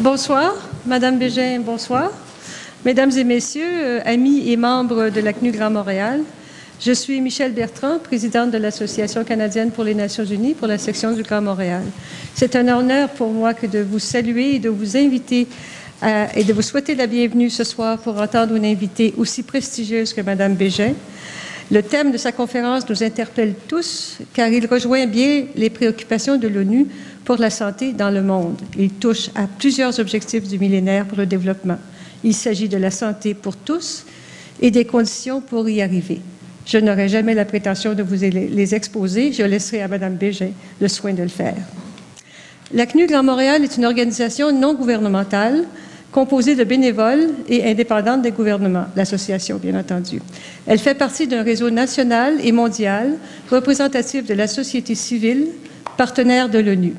Bonsoir, Madame Bégin, bonsoir. Mesdames et messieurs, euh, amis et membres de la CNU Grand Montréal, je suis Michel Bertrand, présidente de l'Association canadienne pour les Nations unies pour la section du Grand Montréal. C'est un honneur pour moi que de vous saluer et de vous inviter et de vous souhaiter la bienvenue ce soir pour entendre une invitée aussi prestigieuse que Madame Bégin. Le thème de sa conférence nous interpelle tous car il rejoint bien les préoccupations de l'ONU pour la santé dans le monde. Il touche à plusieurs objectifs du millénaire pour le développement. Il s'agit de la santé pour tous et des conditions pour y arriver. Je n'aurai jamais la prétention de vous les exposer. Je laisserai à Mme Bégin le soin de le faire. La CNU Grand Montréal est une organisation non gouvernementale composée de bénévoles et indépendante des gouvernements, l'association bien entendu. Elle fait partie d'un réseau national et mondial représentatif de la société civile, partenaire de l'ONU.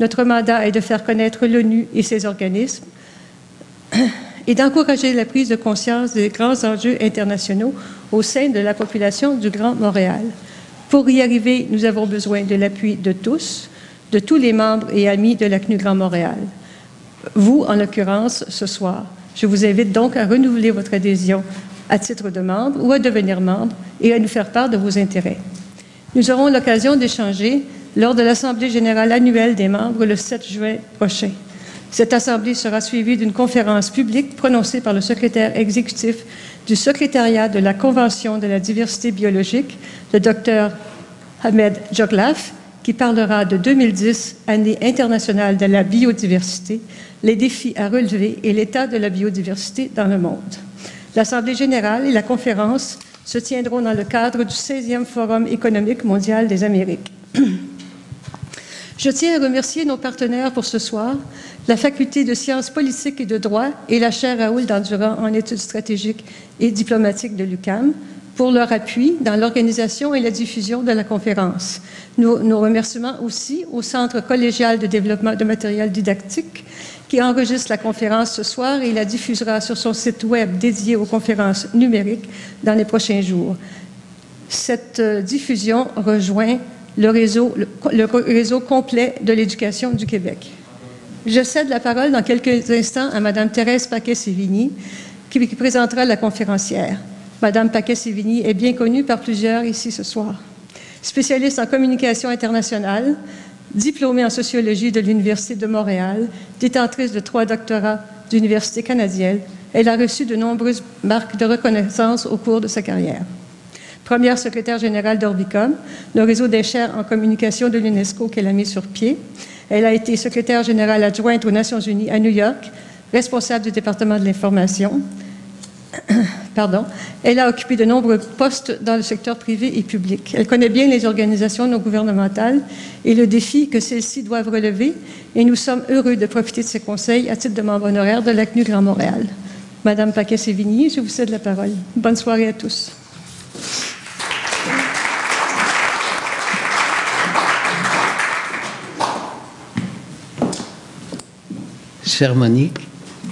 Notre mandat est de faire connaître l'ONU et ses organismes et d'encourager la prise de conscience des grands enjeux internationaux au sein de la population du Grand Montréal. Pour y arriver, nous avons besoin de l'appui de tous, de tous les membres et amis de la CNU Grand Montréal. Vous, en l'occurrence, ce soir. Je vous invite donc à renouveler votre adhésion à titre de membre ou à devenir membre et à nous faire part de vos intérêts. Nous aurons l'occasion d'échanger lors de l'Assemblée générale annuelle des membres le 7 juin prochain. Cette assemblée sera suivie d'une conférence publique prononcée par le secrétaire exécutif du secrétariat de la Convention de la diversité biologique, le Dr Ahmed Joglaf, qui parlera de 2010, année internationale de la biodiversité, les défis à relever et l'état de la biodiversité dans le monde. L'Assemblée générale et la conférence se tiendront dans le cadre du 16e Forum économique mondial des Amériques. Je tiens à remercier nos partenaires pour ce soir, la Faculté de sciences politiques et de droit et la chaire Raoul Dandurand en études stratégiques et diplomatiques de l'UCAM pour leur appui dans l'organisation et la diffusion de la conférence. Nos, nos, remerciements aussi au Centre collégial de développement de matériel didactique qui enregistre la conférence ce soir et la diffusera sur son site Web dédié aux conférences numériques dans les prochains jours. Cette euh, diffusion rejoint le réseau, le, réseau complet de l'éducation du Québec. Je cède la parole dans quelques instants à Mme Thérèse Paquet-Sévigny, qui, présentera la conférencière. Mme Paquet-Sévigny est bien connue par plusieurs ici ce soir. Spécialiste en communication internationale, diplômée en sociologie de l'Université de Montréal, détentrice de trois doctorats d'Université canadienne, elle a reçu de nombreuses marques de reconnaissance au cours de sa carrière première secrétaire générale d'Orbicom, le réseau des chaires en communication de l'UNESCO qu'elle a mis sur pied. Elle a été secrétaire générale adjointe aux Nations unies à New York, responsable du département de l'information. Pardon. Elle a occupé de nombreux postes dans le secteur privé et public. Elle connaît bien les organisations non gouvernementales et le défi que celles-ci doivent relever, et nous sommes heureux de profiter de ses conseils à titre de membre honoraire de la CNU Grand Montréal. Madame Paquet-Sévigny, je vous cède la parole. Bonne soirée à tous. Chère Monique,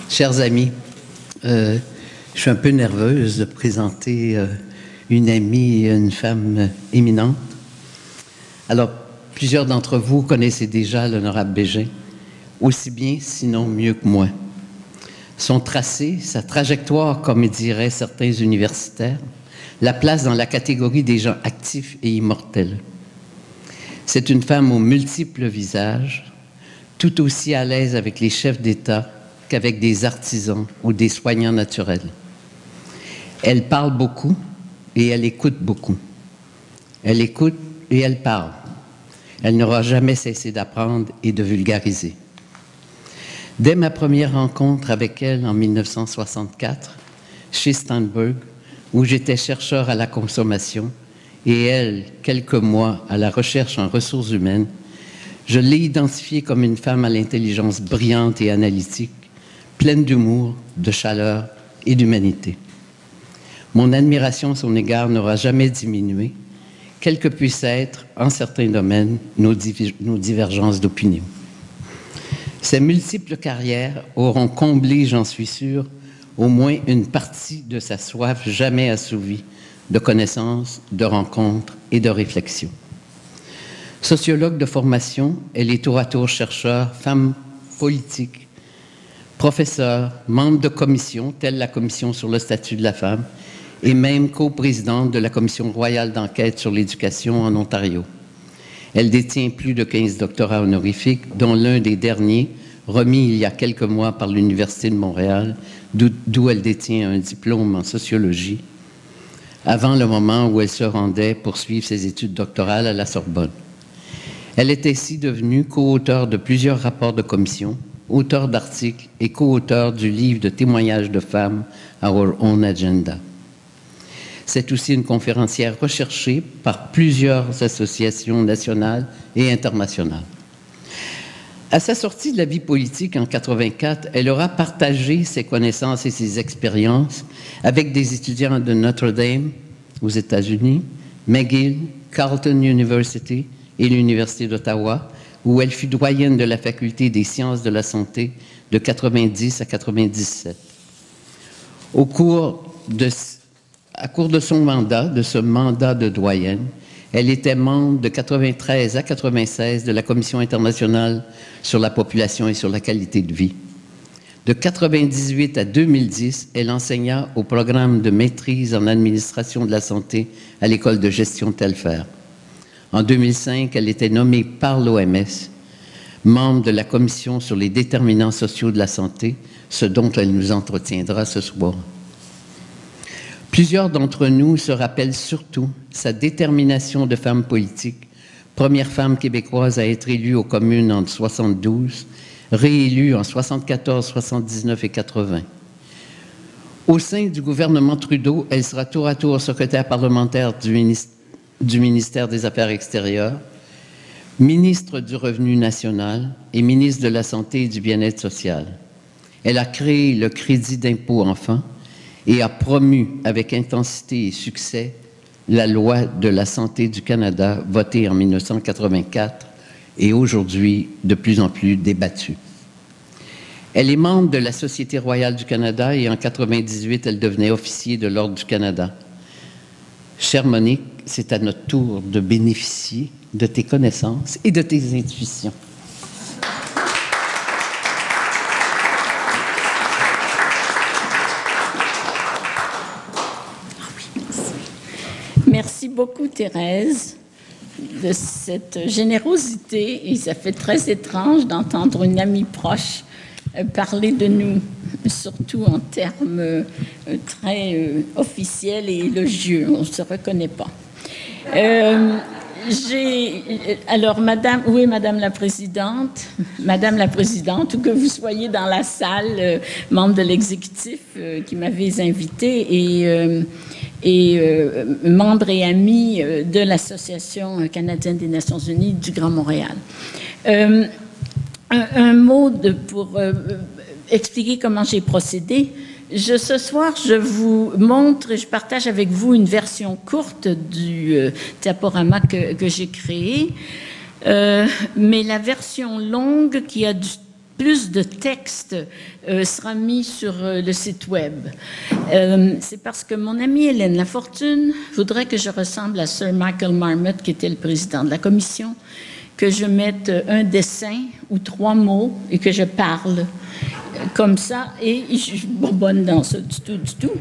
chers amis, euh, je suis un peu nerveuse de présenter euh, une amie, une femme éminente. Alors, plusieurs d'entre vous connaissez déjà l'honorable Bégin, aussi bien, sinon mieux que moi. Son tracé, sa trajectoire, comme diraient certains universitaires, la place dans la catégorie des gens actifs et immortels. C'est une femme aux multiples visages, tout aussi à l'aise avec les chefs d'État qu'avec des artisans ou des soignants naturels. Elle parle beaucoup et elle écoute beaucoup. Elle écoute et elle parle. Elle n'aura jamais cessé d'apprendre et de vulgariser. Dès ma première rencontre avec elle en 1964, chez Steinberg, où j'étais chercheur à la consommation, et elle, quelques mois à la recherche en ressources humaines, je l'ai identifiée comme une femme à l'intelligence brillante et analytique, pleine d'humour, de chaleur et d'humanité. Mon admiration à son égard n'aura jamais diminué, quelles que puissent être, en certains domaines, nos, divergences d'opinion. Ces multiples carrières auront comblé, j'en suis sûr, au moins une partie de sa soif jamais assouvie de connaissances, de rencontres et de réflexions. Sociologue de formation, elle est tour à tour chercheur, femme politique, professeur, membre de commission, telle la commission sur le statut de la femme, et même coprésidente de la commission royale d'enquête sur l'éducation en Ontario. Elle détient plus de 15 doctorats honorifiques, dont l'un des derniers, remis il y a quelques mois par l'Université de Montréal, d'où elle détient un diplôme en sociologie, avant le moment où elle se rendait poursuivre ses études doctorales à la Sorbonne. Elle est ainsi devenue co-auteure de plusieurs rapports de commission, auteur d'articles et co-auteur du livre de témoignages de femmes Our Own Agenda. C'est aussi une conférencière recherchée par plusieurs associations nationales et internationales. À sa sortie de la vie politique en 84, elle aura partagé ses connaissances et ses expériences avec des étudiants de Notre-Dame aux États-Unis, McGill, Carleton University et l'Université d'Ottawa, où elle fut doyenne de la faculté des sciences de la santé de 90 à 97. Au cours de à cours de son mandat, de ce mandat de doyenne, elle était membre de 93 à 96 de la Commission internationale sur la population et sur la qualité de vie. De 98 à 2010, elle enseigna au programme de maîtrise en administration de la santé à l'école de gestion Telfer. En 2005, elle était nommée par l'OMS membre de la commission sur les déterminants sociaux de la santé, ce dont elle nous entretiendra ce soir. Plusieurs d'entre nous se rappellent surtout sa détermination de femme politique, première femme québécoise à être élue aux communes en 72, réélue en 74, 79 et 80. Au sein du gouvernement Trudeau, elle sera tour à tour secrétaire parlementaire du, ministère des Affaires extérieures, ministre du Revenu national et ministre de la Santé et du Bien-être social. Elle a créé le crédit d'impôt enfant, et a promu avec intensité et succès la loi de la santé du Canada votée en 1984 et aujourd'hui de plus en plus débattue. Elle est membre de la Société royale du Canada et en 1998, elle devenait officier de l'Ordre du Canada. Chère Monique, c'est à notre tour de bénéficier de tes connaissances et de tes intuitions. Beaucoup, Thérèse, de cette générosité. Et ça fait très étrange d'entendre une amie proche euh, parler de nous, surtout en termes euh, très euh, officiels et élogieux. On ne se reconnaît pas. j'ai alors Madame, est Madame la Présidente? Madame la Présidente, ou que vous soyez dans la salle, membre de l'exécutif qui m'avez invité et et euh, membre et ami euh, de l'Association canadienne des Nations unies du Grand Montréal. Euh, un, mot pour expliquer comment j'ai procédé. Ce soir, je vous montre et je partage avec vous une version courte du diaporama que, j'ai créé, mais la version longue qui a du plus de texte euh, sera mis sur euh, le site web. Euh, c'est parce que mon amie Hélène Lafortune voudrait que je ressemble à Sir Michael Marmot, qui était le président de la commission, que je mette un dessin ou trois mots et que je parle comme ça et je suis bonne dans ça du tout, du tout.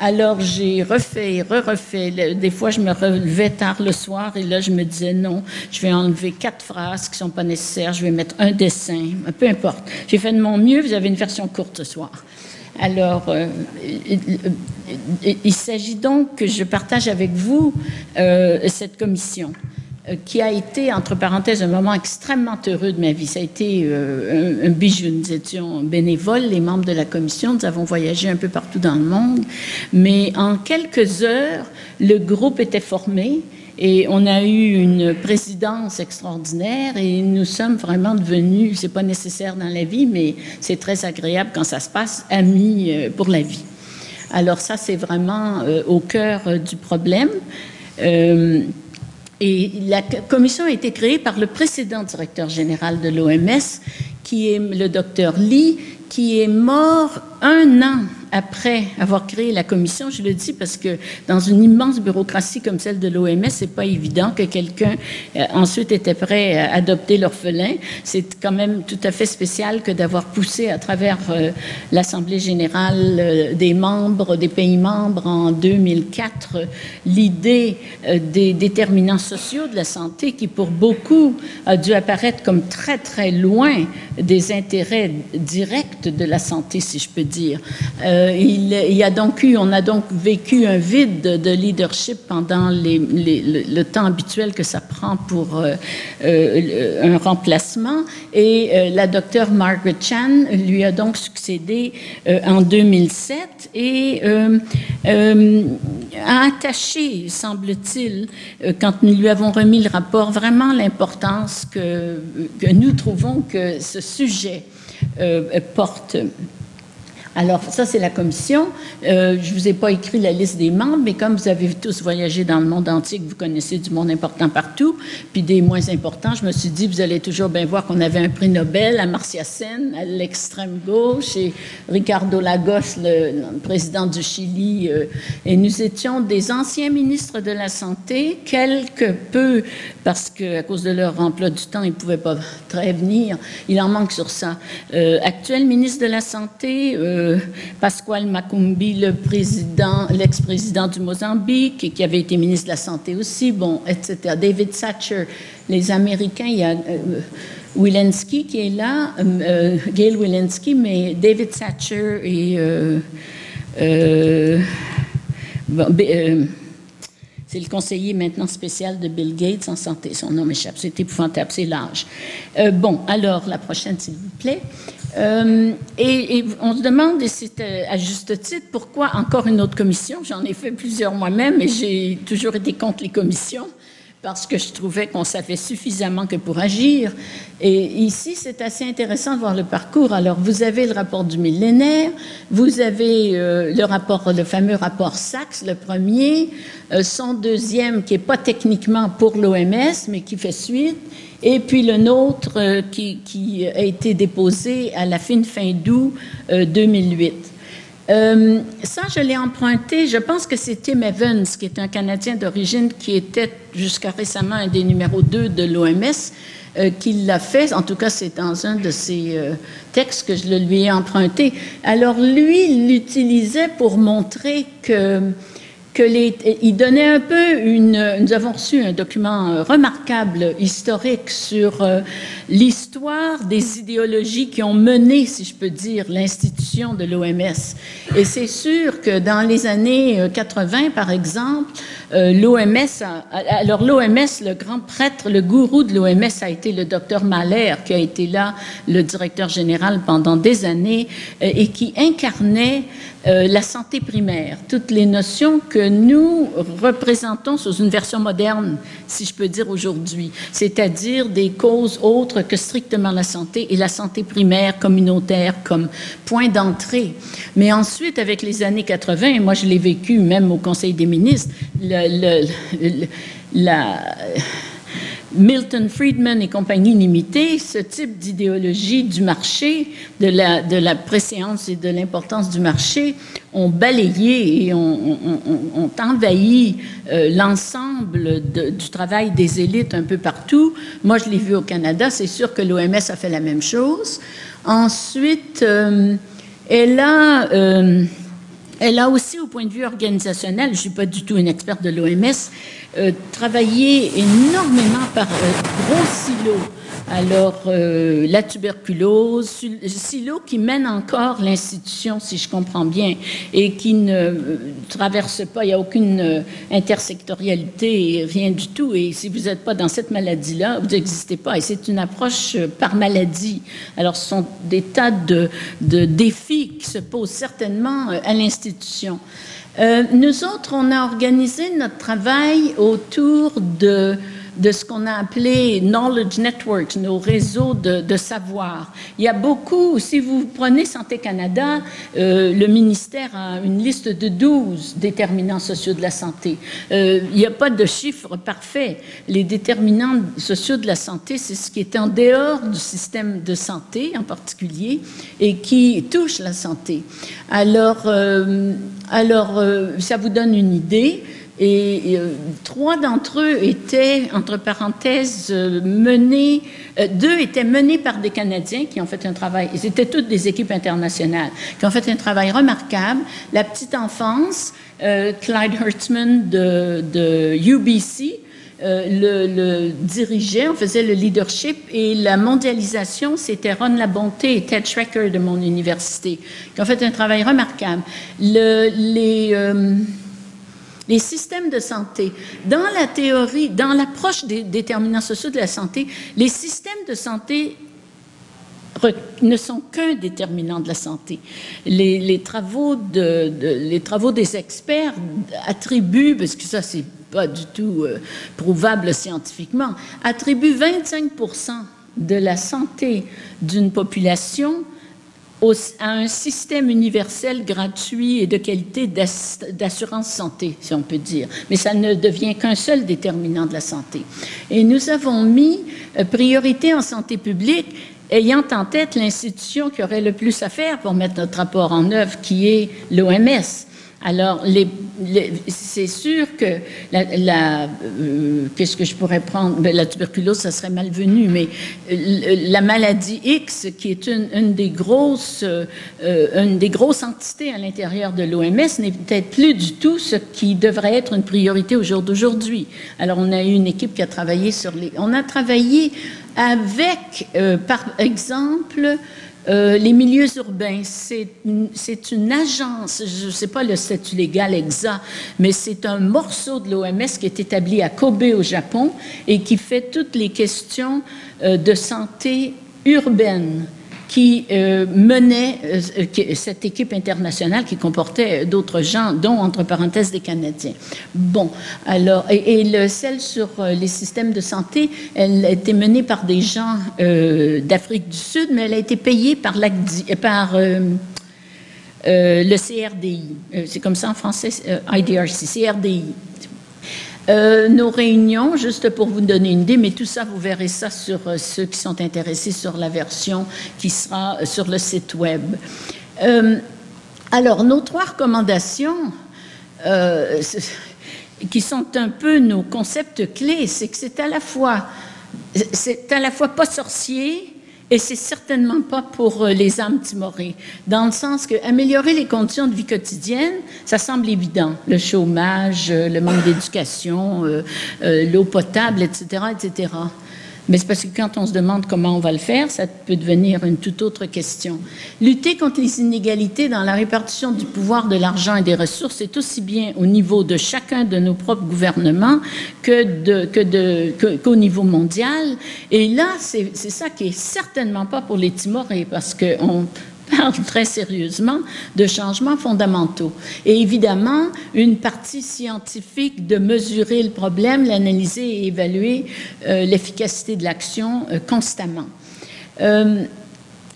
Alors j'ai refait re-refait. Des fois, je me relevais tard le soir et là, je me disais non, je vais enlever quatre phrases qui ne sont pas nécessaires, je vais mettre un dessin, peu importe. J'ai fait de mon mieux, vous avez une version courte ce soir. Alors, euh, il, s'agit donc que je partage avec vous euh, cette commission. Euh, qui a été, entre parenthèses, un moment extrêmement heureux de ma vie. Ça a été euh, un, bijou. Nous étions bénévoles, les membres de la commission. Nous avons voyagé un peu partout dans le monde. Mais en quelques heures, le groupe était formé. Et on a eu une présidence extraordinaire et nous sommes vraiment devenus, c'est pas nécessaire dans la vie, mais c'est très agréable quand ça se passe, amis euh, pour la vie. Alors ça, c'est vraiment au cœur du problème. Et la commission a été créée par le précédent directeur général de l'OMS, qui est le docteur Lee, qui est mort un an après avoir créé la commission, je le dis parce que dans une immense bureaucratie comme celle de l'OMS, c'est pas évident que quelqu'un euh, ensuite était prêt à adopter l'orphelin. C'est quand même tout à fait spécial que d'avoir poussé à travers euh, l'Assemblée générale euh, des membres, des pays membres en 2004, l'idée des déterminants sociaux de la santé qui pour beaucoup a dû apparaître comme très très loin des intérêts directs de la santé, si je peux dire. Il, y a donc eu, on a donc vécu un vide de leadership pendant le, temps habituel que ça prend pour euh, euh, un remplacement. Et la docteure Margaret Chan lui a donc succédé en 2007 et a attaché, semble-t-il, quand nous lui avons remis le rapport, vraiment l'importance que nous trouvons que ce sujet porte. Alors, ça, c'est la commission. Euh, je ne vous ai pas écrit la liste des membres, mais comme vous avez tous voyagé dans le monde entier, que vous connaissez du monde important partout, puis des moins importants, je me suis dit, vous allez toujours bien voir qu'on avait un prix Nobel à Marcia Sen, à l'extrême gauche, et Ricardo Lagos, le, président du Chili, euh, et nous étions des anciens ministres de la Santé, quelque peu, parce qu'à cause de leur emploi du temps, ils ne pouvaient pas très venir. Il en manque sur ça. Euh, actuel ministre de la Santé, Pasquale Macumbi, le président, l'ex-président du Mozambique, qui avait été ministre de la Santé aussi, bon, etc. David Thatcher, les Américains, il y a euh, Wilensky qui est là, euh, euh, Gail Wilensky, mais David Thatcher et c'est le conseiller maintenant spécial de Bill Gates en santé. Son nom m'échappe. C'est épouvantable, c'est l'âge. bon, alors, la prochaine, s'il vous plaît. Euh, et, on se demande, et c'est euh, à juste titre, pourquoi encore une autre commission? J'en ai fait plusieurs moi-même et j'ai toujours été contre les commissions parce que je trouvais qu'on savait suffisamment que pour agir. Et ici, c'est assez intéressant de voir le parcours. Alors, vous avez le rapport du millénaire, vous avez euh, le rapport, le fameux rapport Sachs, le premier, son deuxième qui est pas techniquement pour l'OMS, mais qui fait suite, et puis le nôtre euh, qui, a été déposé à la fin fin d'août 2008. Euh, euh, ça, je l'ai emprunté, je pense que c'est Tim Evans, qui est un Canadien d'origine, qui était jusqu'à récemment un des numéros 2 de l'OMS, qui l'a fait. En tout cas, c'est dans un de ses textes que je le lui ai emprunté. Alors, lui, il l'utilisait pour montrer que que les, il donnait un peu une. Nous avons reçu un document euh, remarquable historique sur euh, l'histoire des idéologies qui ont mené, si je peux dire, l'institution de l'OMS. Et c'est sûr que dans les années 80, euh, par exemple, l'OMS, alors l'OMS, le grand prêtre, le gourou de l'OMS a été le docteur Mahler, qui a été là le directeur général pendant des années et qui incarnait euh, la santé primaire, toutes les notions que nous représentons sous une version moderne, si je peux dire aujourd'hui, c'est-à-dire des causes autres que strictement la santé et la santé primaire communautaire comme point d'entrée. Mais ensuite, avec les années 80, et moi je l'ai vécu même au Conseil des ministres, la Milton Friedman et compagnie limitée, ce type d'idéologie du marché, de la, de la préséance et de l'importance du marché, ont balayé et ont, envahi euh, l'ensemble du travail des élites un peu partout. Moi, je l'ai vu au Canada, c'est sûr que l'OMS a fait la même chose. Ensuite, euh, elle a... Euh, elle a aussi, au point de vue organisationnel, je ne suis pas du tout une experte de l'OMS, euh, travaillé énormément par euh, gros silos alors, euh, la tuberculose, silo qui mène encore l'institution, si je comprends bien, et qui ne euh, traverse pas, il n'y a aucune euh, intersectorialité, rien du tout. Et si vous n'êtes pas dans cette maladie-là, vous n'existez pas. Et c'est une approche par maladie. Alors, ce sont des tas de, de défis qui se posent certainement à l'institution. nous autres, on a organisé notre travail autour de de ce qu'on a appelé knowledge networks, nos réseaux de, de, savoir. Il y a beaucoup, si vous prenez Santé Canada, euh, le ministère a une liste de 12 déterminants sociaux de la santé. Euh, il n'y a pas de chiffre parfait. Les déterminants sociaux de la santé, c'est ce qui est en dehors du système de santé en particulier et qui touche la santé. Alors, euh, alors euh, ça vous donne une idée. Et, euh, trois d'entre eux étaient, entre parenthèses, euh, menés, euh, deux étaient menés par des Canadiens qui ont fait un travail, ils étaient toutes des équipes internationales, qui ont fait un travail remarquable. La petite enfance, Clyde Hertzman de, UBC, le, dirigeait, on faisait le leadership et la mondialisation, c'était Ron Labonté et Ted Schrecker de mon université, qui ont fait un travail remarquable. Le, les, les systèmes de santé, dans la théorie, dans l'approche des déterminants sociaux de la santé, les systèmes de santé ne sont qu'un déterminant de la santé. Les, travaux des experts attribuent, parce que ça c'est pas du tout euh, prouvable scientifiquement, attribuent 25% de la santé d'une population à un système universel gratuit et de qualité d'assurance santé, si on peut dire. Mais ça ne devient qu'un seul déterminant de la santé. Et nous avons mis euh, priorité en santé publique ayant en tête l'institution qui aurait le plus à faire pour mettre notre rapport en œuvre, qui est l'OMS. Alors, les, c'est sûr que la, euh, qu'est-ce que je pourrais prendre? Ben, La tuberculose, ça serait malvenu, mais euh, la maladie X, qui est une, des grosses, euh, une des grosses entités à l'intérieur de l'OMS, n'est peut-être plus du tout ce qui devrait être une priorité au jour d'aujourd'hui. Alors, on a eu une équipe qui a travaillé sur les, on a travaillé avec, par exemple, euh, les milieux urbains, c'est une agence, je ne sais pas le statut légal exact, mais c'est un morceau de l'OMS qui est établi à Kobe au Japon et qui fait toutes les questions euh, de santé urbaine qui euh, menait euh, cette équipe internationale qui comportait d'autres gens, dont, entre parenthèses, des Canadiens. Bon, alors, et, et le, celle sur euh, les systèmes de santé, elle a été menée par des gens euh, d'Afrique du Sud, mais elle a été payée par, euh, euh, le CRDI. C'est comme ça en français, IDRC, CRDI. Euh, nos réunions, juste pour vous donner une idée, mais tout ça, vous verrez ça sur euh, ceux qui sont intéressés sur la version qui sera euh, sur le site web. Alors, nos trois recommandations, qui sont un peu nos concepts clés, c'est que c'est à la fois, c'est à la fois pas sorcier, et c'est certainement pas pour euh, les âmes timorées, dans le sens que améliorer les conditions de vie quotidienne, ça semble évident. Le chômage, euh, le manque d'éducation, euh, l'eau potable, etc., etc. Mais c'est parce que quand on se demande comment on va le faire, ça peut devenir une toute autre question. Lutter contre les inégalités dans la répartition du pouvoir, de l'argent et des ressources est aussi bien au niveau de chacun de nos propres gouvernements que qu'au niveau mondial. Et là, c'est, c'est ça qui est certainement pas pour les Timorés, parce qu'on parle très sérieusement de changements fondamentaux. Et évidemment, une partie scientifique de mesurer le problème, l'analyser et évaluer euh, l'efficacité de l'action euh, constamment. Euh,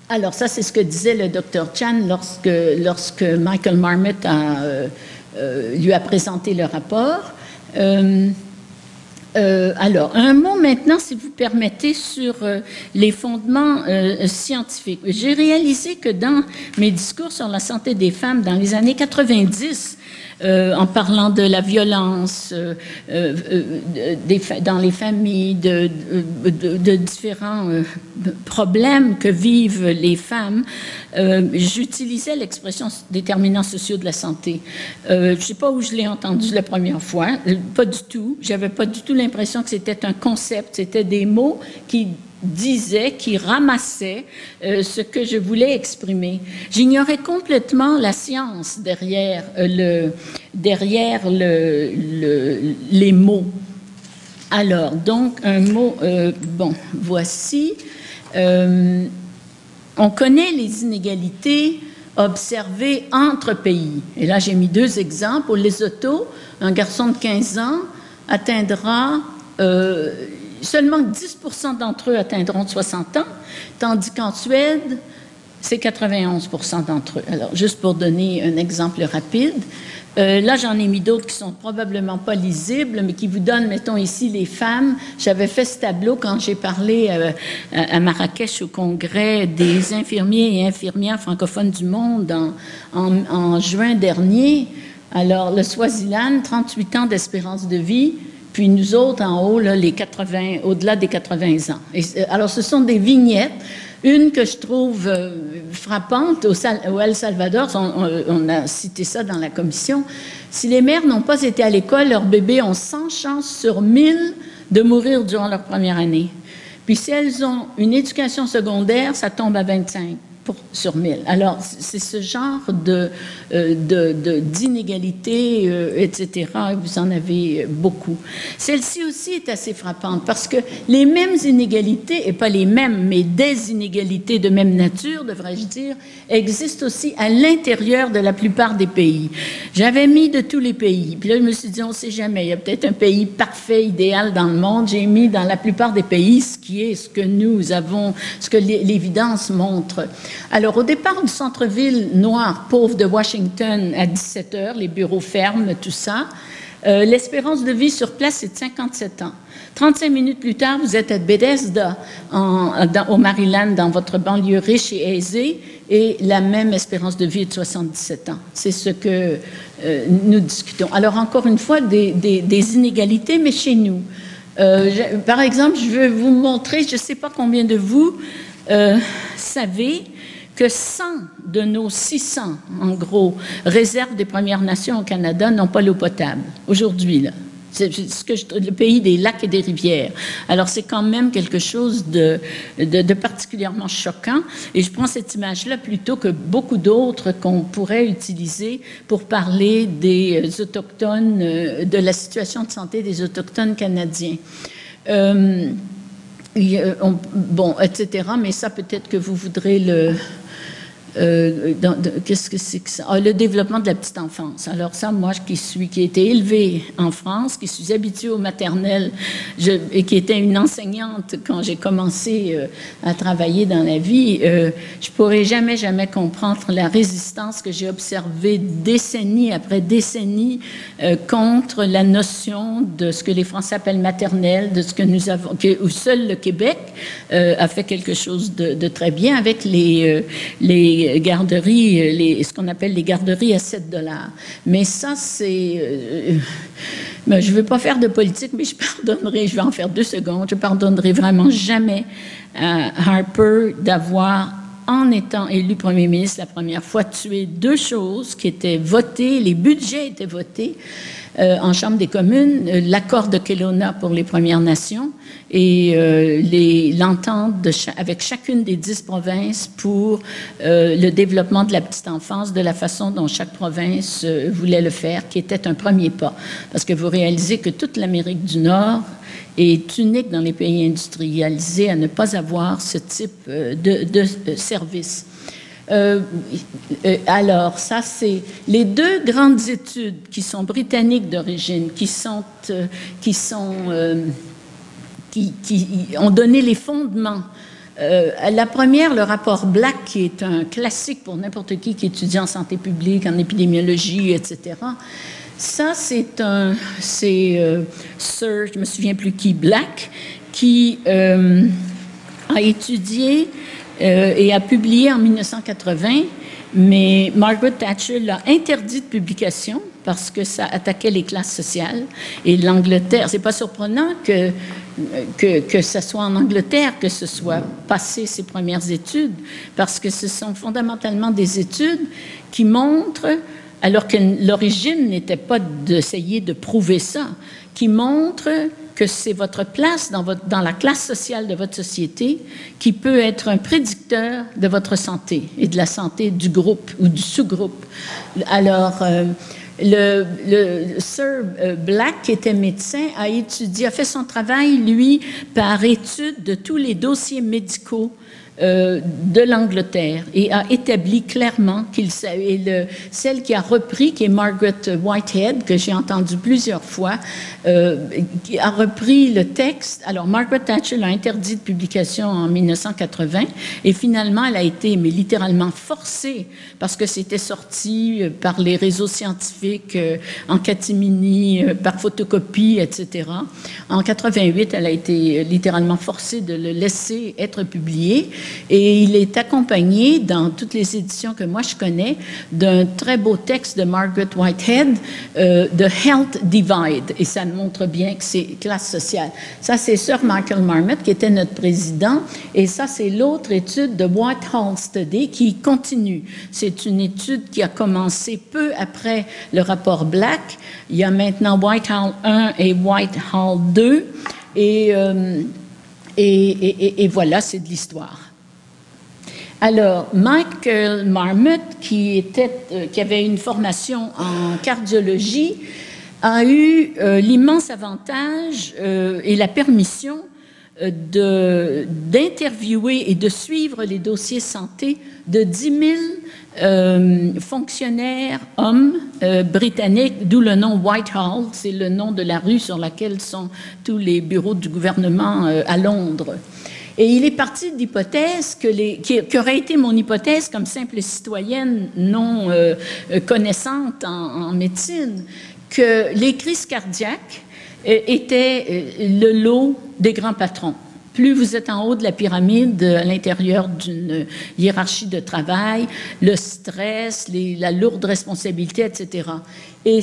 alors, ça, c'est ce que disait le docteur Chan lorsque, lorsque Michael Marmot lui a présenté le rapport. Euh, alors, un mot maintenant, si vous permettez, sur euh, les fondements euh, scientifiques. J'ai réalisé que dans mes discours sur la santé des femmes dans les années 90, euh, en parlant de la violence euh, euh, dans les familles, de différents problèmes que vivent les femmes, j'utilisais l'expression déterminants sociaux de la santé. je ne sais pas où je l'ai entendu la première fois, pas du tout. J'avais pas du tout l'impression que c'était un concept, c'était des mots qui disait, qui ramassait euh, ce que je voulais exprimer. J'ignorais complètement la science derrière, euh, le, derrière le, le, les mots. Alors, donc, un mot, euh, bon, voici. On connaît les inégalités observées entre pays. Et là, j'ai mis deux exemples. Pour les un garçon de 15 ans atteindra seulement 10% d'entre eux atteindront 60 ans, tandis qu'en Suède, c'est 91% d'entre eux. Alors, juste pour donner un exemple rapide, euh, là, j'en ai mis d'autres qui sont probablement pas lisibles, mais qui vous donnent, mettons ici, les femmes. J'avais fait ce tableau quand j'ai parlé euh, à Marrakech au congrès des infirmiers et infirmières francophones du monde en, en juin dernier. Alors, le Swaziland, 38 ans d'espérance de vie, puis nous autres en haut, les 80, au-delà des 80 ans. Alors, ce sont des vignettes. Une que je trouve euh, frappante au, El Salvador, on, a cité ça dans la commission, si les mères n'ont pas été à l'école, leurs bébés ont 100 chances sur 1000 de mourir durant leur première année. Puis si elles ont une éducation secondaire, ça tombe à 25 sur 1000. Alors, c'est ce genre de, euh, d'inégalité, euh, etc. Vous en avez beaucoup. Celle-ci aussi est assez frappante parce que les mêmes inégalités, et pas les mêmes, mais des inégalités de même nature, devrais-je dire, existent aussi à l'intérieur de la plupart des pays. J'avais mis de tous les pays. Puis là, je me suis dit, on ne sait jamais. Il y a peut-être un pays parfait, idéal dans le monde. J'ai mis dans la plupart des pays ce qui est ce que nous avons, ce que l'évidence montre. Alors, au départ du centre-ville noir, pauvre de Washington, à 17 heures, les bureaux ferment, tout ça, euh, l'espérance de vie sur place est de 57 ans. 35 minutes plus tard, vous êtes à Bethesda, au Maryland, dans votre banlieue riche et aisée, et la même espérance de vie est de 77 ans. C'est ce que euh, nous discutons. Alors, encore une fois, des, inégalités, mais chez nous. Euh, par exemple, je veux vous montrer, je ne sais pas combien de vous savez que 100 de nos 600, en gros, réserves des Premières Nations au Canada n'ont pas l'eau potable, aujourd'hui, là. C'est ce que le pays des lacs et des rivières. Alors, c'est quand même quelque chose de, particulièrement choquant. Et je prends cette image-là plutôt que beaucoup d'autres qu'on pourrait utiliser pour parler des Autochtones, euh, de la situation de santé des Autochtones canadiens. Euh, bon, etc. Mais ça, peut-être que vous voudrez le, euh, qu'est-ce que c'est que ça? Ah, le développement de la petite enfance. Alors ça, moi qui suis, qui ai été élevée en France, qui suis habituée au maternel et qui était une enseignante quand j'ai commencé euh, à travailler dans la vie, euh, je pourrais jamais, jamais comprendre la résistance que j'ai observée décennie après décennie contre la notion de ce que les Français appellent maternelle, de ce que nous avons, que, où seul le Québec a fait quelque chose de, très bien avec les garderies, euh, ce qu'on appelle les garderies à 7 dollars. Mais ça, c'est... Euh, euh, je ne veux pas faire de politique, mais je pardonnerai, je vais en faire deux secondes, je pardonnerai vraiment jamais à Harper d'avoir en étant élu premier ministre la première fois, tué deux choses qui étaient votées, les budgets étaient votés, euh, en Chambre des communes euh, l'accord de Kelowna pour les Premières Nations et euh, l'entente avec chacune des dix provinces pour le développement de la petite enfance de la façon dont chaque province voulait le faire, qui était un premier pas. Parce que vous réalisez que toute l'Amérique du Nord est unique dans les pays industrialisés à ne pas avoir ce type de, de service. Euh, euh, alors, ça, c'est les deux grandes études qui sont britanniques d'origine, qui sont, euh, qui sont, qui, qui, ont donné les fondements. la première, le rapport Black, qui est un classique pour n'importe qui qui étudie en santé publique, en épidémiologie, etc. Ça, c'est un, c'est Sir, je me souviens plus qui, Black, qui a étudié euh, et a publié en 1980, mais Margaret Thatcher l'a interdit de publication parce que ça attaquait les classes sociales. Et l'Angleterre, c'est pas surprenant que, que, que ce soit en Angleterre que ce soit passé ces premières études, parce que ce sont fondamentalement des études qui montrent, alors que l'origine n'était pas d'essayer de prouver ça, qui montrent que c'est votre place dans, votre, dans la classe sociale de votre société qui peut être un prédicteur de votre santé et de la santé du groupe ou du sous-groupe. Alors, euh, le, le, Sir euh, Black, qui était médecin, a étudié, a fait son travail, lui, par étude de tous les dossiers médicaux euh, de l'Angleterre et a établi clairement qu'il et le, celle qui a repris, qui est Margaret Whitehead, que j'ai entendu plusieurs fois, euh, qui a repris le texte. Alors, Margaret Thatcher l'a interdit de publication en 1980 et finalement, elle a été, mais littéralement forcée, parce que c'était sorti euh, par les réseaux scientifiques en catimini, par photocopie, etc. En 88, elle a été littéralement forcée de le laisser être publié. Et il est accompagné dans toutes les éditions que moi je connais d'un très beau texte de Margaret Whitehead, euh, The Health Divide. Et ça montre bien que c'est classe sociale. Ça, c'est Sir Michael Marmot qui était notre président. Et ça, c'est l'autre étude de Whitehall Study qui continue. C'est une étude qui a commencé peu après le rapport Black. Il y a maintenant Whitehall 1 et Whitehall 2. Et, euh, et, et, et voilà, c'est de l'histoire. Alors, Michael Marmot, euh, qui avait une formation en cardiologie, a eu euh, l'immense avantage euh, et la permission d'interviewer et de suivre les dossiers santé de 10 000 fonctionnaires hommes britanniques, d'où le nom Whitehall, c'est le nom de la rue sur laquelle sont tous les bureaux du gouvernement à Londres. Et il est parti de l'hypothèse que qui, aurait été mon hypothèse comme simple citoyenne non euh, euh, connaissante en, médecine, que les crises cardiaques euh, étaient le lot des grands patrons. Plus vous êtes en haut de la pyramide, à l'intérieur d'une hiérarchie de travail, le stress, la lourde responsabilité, etc. Et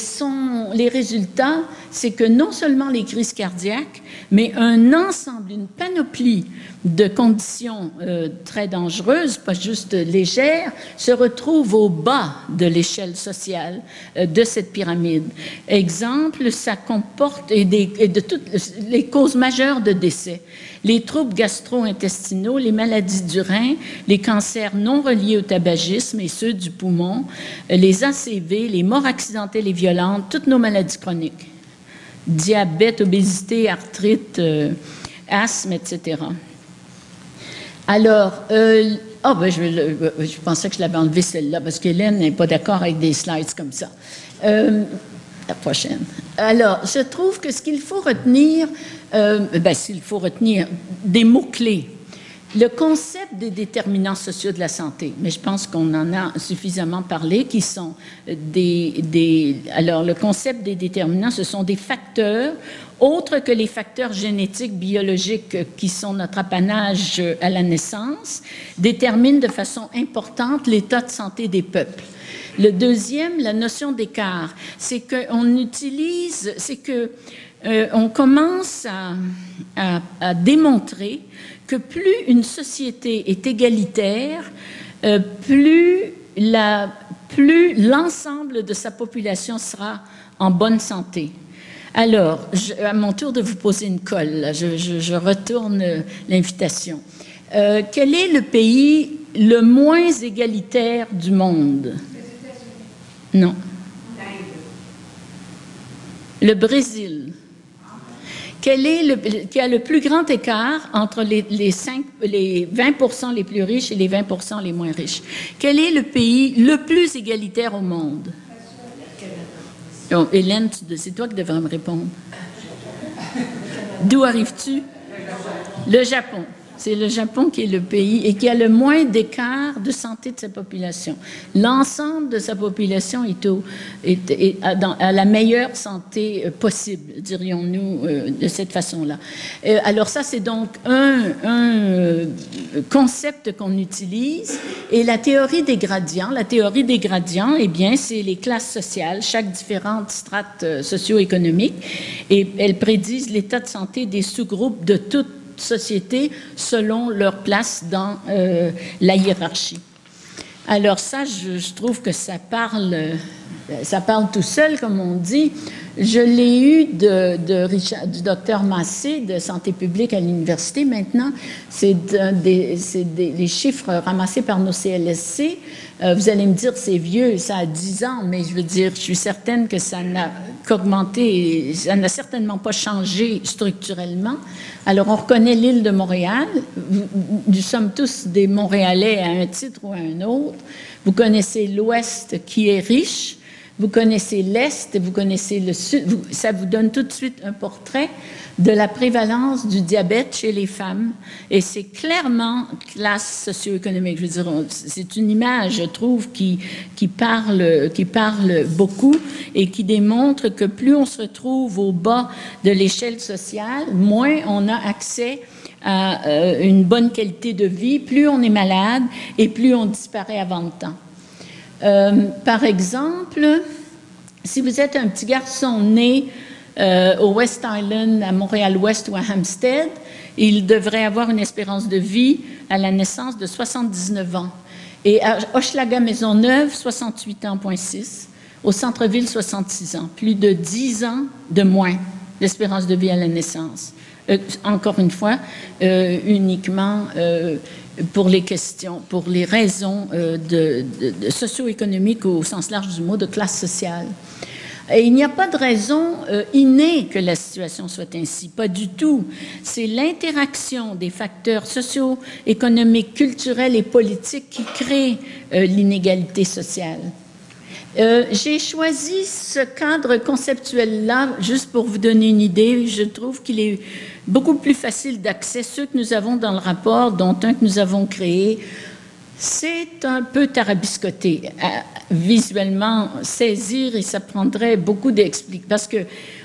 les résultats, c'est que non seulement les crises cardiaques, mais un ensemble, une panoplie de conditions euh, très dangereuses, pas juste légères, se retrouvent au bas de l'échelle sociale euh, de cette pyramide. Exemple, ça comporte et, de toutes les causes majeures de décès les troubles gastro-intestinaux, les maladies du rein, les cancers non reliés au tabagisme et ceux du poumon, les ACV, les morts accidentelles et violentes, toutes nos maladies chroniques, diabète, obésité, arthrite, euh, asthme, etc. Alors, euh, oh, ben, je, euh, je, pensais que je l'avais enlevé celle-là parce qu'Hélène n'est pas d'accord avec des slides comme ça. Euh, la prochaine. Alors, je trouve que ce qu'il faut retenir, euh, ben, s'il faut retenir des mots-clés, le concept des déterminants sociaux de la santé, mais je pense qu'on en a suffisamment parlé, qui sont des, des, Alors, le concept des déterminants, ce sont des facteurs autres que les facteurs génétiques, biologiques qui sont notre apanage à la naissance, déterminent de façon importante l'état de santé des peuples. Le deuxième, la notion d'écart, c'est qu'on utilise, c'est que euh, on commence à, à, démontrer que plus une société est égalitaire, euh, plus plus l'ensemble de sa population sera en bonne santé. Alors, à mon tour de vous poser une colle, je, retourne l'invitation. Euh, quel est le pays le moins égalitaire du monde? Non. Le Brésil. Quel est le, qui a le plus grand écart entre les, les, 5, les 20 les plus riches et les 20% les moins riches? Quel est le pays le plus égalitaire au monde? Hélène, c'est toi qui devrais me répondre. D'où arrives-tu? Le Japon. C'est le Japon qui est le pays et qui a le moins d'écart de santé de sa population. L'ensemble de sa population est, à la meilleure santé euh, possible, dirions-nous, euh, de cette façon-là. Euh, alors ça, c'est donc un, un concept qu'on utilise. Et la théorie des gradients, la théorie des gradients, eh bien, c'est les classes sociales, chaque différente strate socio-économique, et elles prédisent l'état de santé des sous-groupes de toutes sociétés selon leur place dans euh, la hiérarchie. Alors ça, je, trouve que ça parle, ça parle tout seul, comme on dit. Je l'ai eu de, de Richard, du docteur Massé de santé publique à l'université. Maintenant, c'est des, les chiffres ramassés par nos CLSC. Euh, vous allez me dire, c'est vieux, ça a 10 ans, mais je veux dire, je suis certaine que ça n'a qu'augmenté, ça n'a certainement pas changé structurellement. Alors, on reconnaît l'île de Montréal. Nous sommes tous des Montréalais à un titre ou à un autre. Vous connaissez l'Ouest qui est riche. Vous connaissez l'Est, vous connaissez le Sud. ça vous donne tout de suite un portrait de la prévalence du diabète chez les femmes. Et c'est clairement classe socio-économique. Je veux dire, c'est une image, je trouve, qui, qui, parle, qui parle beaucoup et qui démontre que plus on se retrouve au bas de l'échelle sociale, moins on a accès à euh, une bonne qualité de vie, plus on est malade et plus on disparaît avant le temps. Euh, par exemple, si vous êtes un petit garçon né euh, au West Island, à Montréal-Ouest ou à Hampstead, il devrait avoir une espérance de vie à la naissance de 79 ans. Et à Hochelaga Maisonneuve, 68 ans, 6. Au centre-ville, 66 ans. Plus de 10 ans de moins d'espérance de vie à la naissance. Euh, encore une fois, uniquement pour les questions, pour les raisons de, de socio-économiques au sens large du mot, de classe sociale. Et il n'y a pas de raison euh, innée que la situation soit ainsi, pas du tout. C'est l'interaction des facteurs socio-économiques, culturels et politiques qui crée euh, l'inégalité sociale. Euh, j'ai choisi ce cadre conceptuel-là juste pour vous donner une idée. Je trouve qu'il est beaucoup plus facile d'accès. Ceux que nous avons dans le rapport, dont un que nous avons créé, c'est un peu tarabiscoté à visuellement saisir et ça prendrait beaucoup d'explications parce que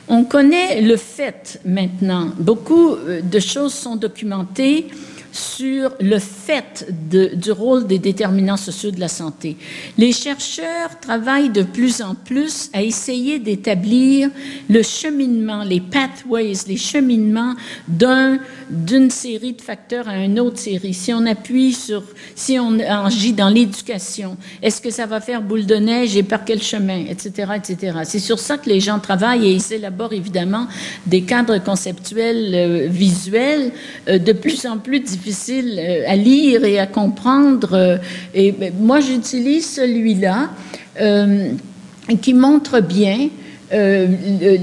on connaît le fait maintenant. Beaucoup euh, de choses sont documentées sur le fait du rôle des déterminants sociaux de la santé. Les chercheurs travaillent de plus en plus à essayer d'établir le cheminement, les pathways, les cheminements d'un d'une série de facteurs à une autre série. Si on appuie sur, si on agit dans l'éducation, est-ce que ça va faire boule de neige et par quel chemin, etc., etc. C'est sur ça que les gens travaillent et ils élaborent évidemment des cadres conceptuels euh, visuels euh, de plus en plus difficiles euh, à lire et à comprendre. et ben, moi, j'utilise celui-là qui montre bien euh,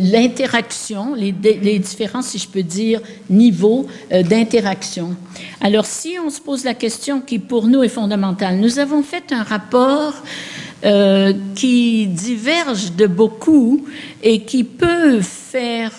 l'interaction, les, les, différents, si je peux dire, niveaux euh, d'interaction. Alors, si on se pose la question qui pour nous est fondamentale, nous avons fait un rapport euh, qui diverge de beaucoup et qui peut faire,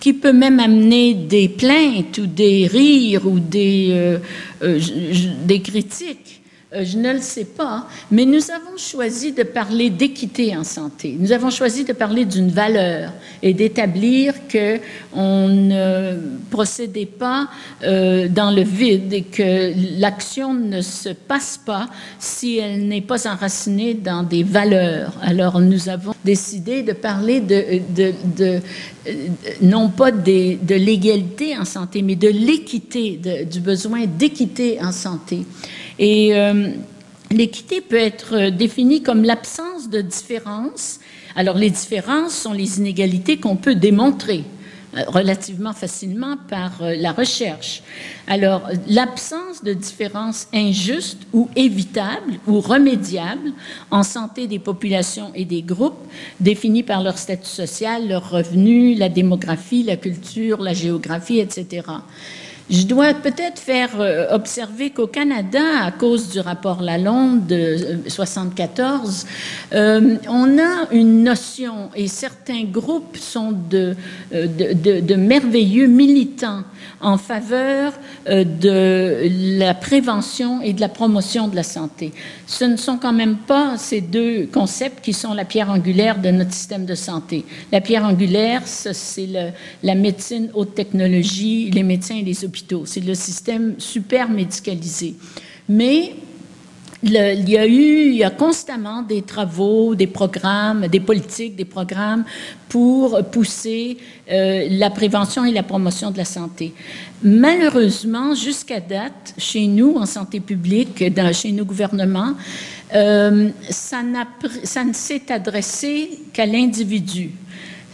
qui peut même amener des plaintes ou des rires ou des, des critiques. Euh, je ne le sais pas, mais nous avons choisi de parler d'équité en santé. Nous avons choisi de parler d'une valeur et d'établir que on ne procédait pas euh, dans le vide et que l'action ne se passe pas si elle n'est pas enracinée dans des valeurs. Alors nous avons décidé de parler de, de, de non pas de l'égalité en santé, mais de l'équité, du besoin d'équité en santé. Et euh, l'équité peut être définie comme l'absence de différence. Alors les différences sont les inégalités qu'on peut démontrer euh, relativement facilement par euh, la recherche. Alors, l'absence de différences injustes ou évitables ou remédiables en santé des populations et des groupes définis par leur statut social, leur revenu, la démographie, la culture, la géographie, etc. Je dois peut-être faire euh, observer qu'au Canada, à cause du rapport Lalonde de 74, euh, euh, on a une notion, et certains groupes sont de, de, de merveilleux militants en faveur de la prévention et de la promotion de la santé. Ce ne sont quand même pas ces deux concepts qui sont la pierre angulaire de notre système de santé. La pierre angulaire, c'est la médecine haute technologie, les médecins et les hôpitaux c'est le système super médicalisé. Mais il y a eu, il y a constamment des travaux, des programmes, des politiques, des programmes pour pousser euh, la prévention et la promotion de la santé. Malheureusement, jusqu'à date, chez nous, en santé publique, chez nos gouvernements, euh, ça ne s'est adressé qu'à l'individu.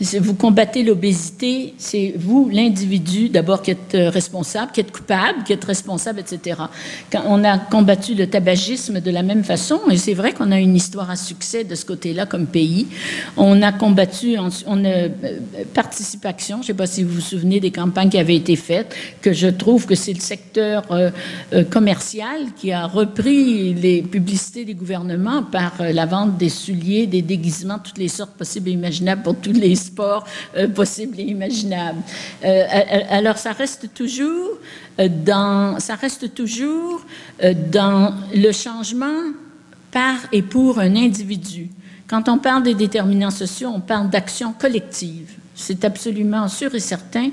Vous combattez l'obésité, c'est vous, l'individu, d'abord qui êtes euh, responsable, qui êtes coupable, qui êtes responsable, etc. On a combattu le tabagisme de la même façon, et c'est vrai qu'on a une histoire à succès de ce côté-là comme pays. On a combattu, on a euh, participation, je ne sais pas si vous vous souvenez des campagnes qui avaient été faites, que je trouve que c'est le secteur euh, commercial qui a repris les publicités des gouvernements par la vente des souliers, des déguisements, toutes les sortes possibles et imaginables pour tous les sports euh, possibles et imaginables. Euh, alors, ça reste toujours euh, dans, ça reste toujours dans le changement par et pour un individu. Quand on parle des déterminants sociaux, on parle d'action collective. C'est absolument sûr et certain.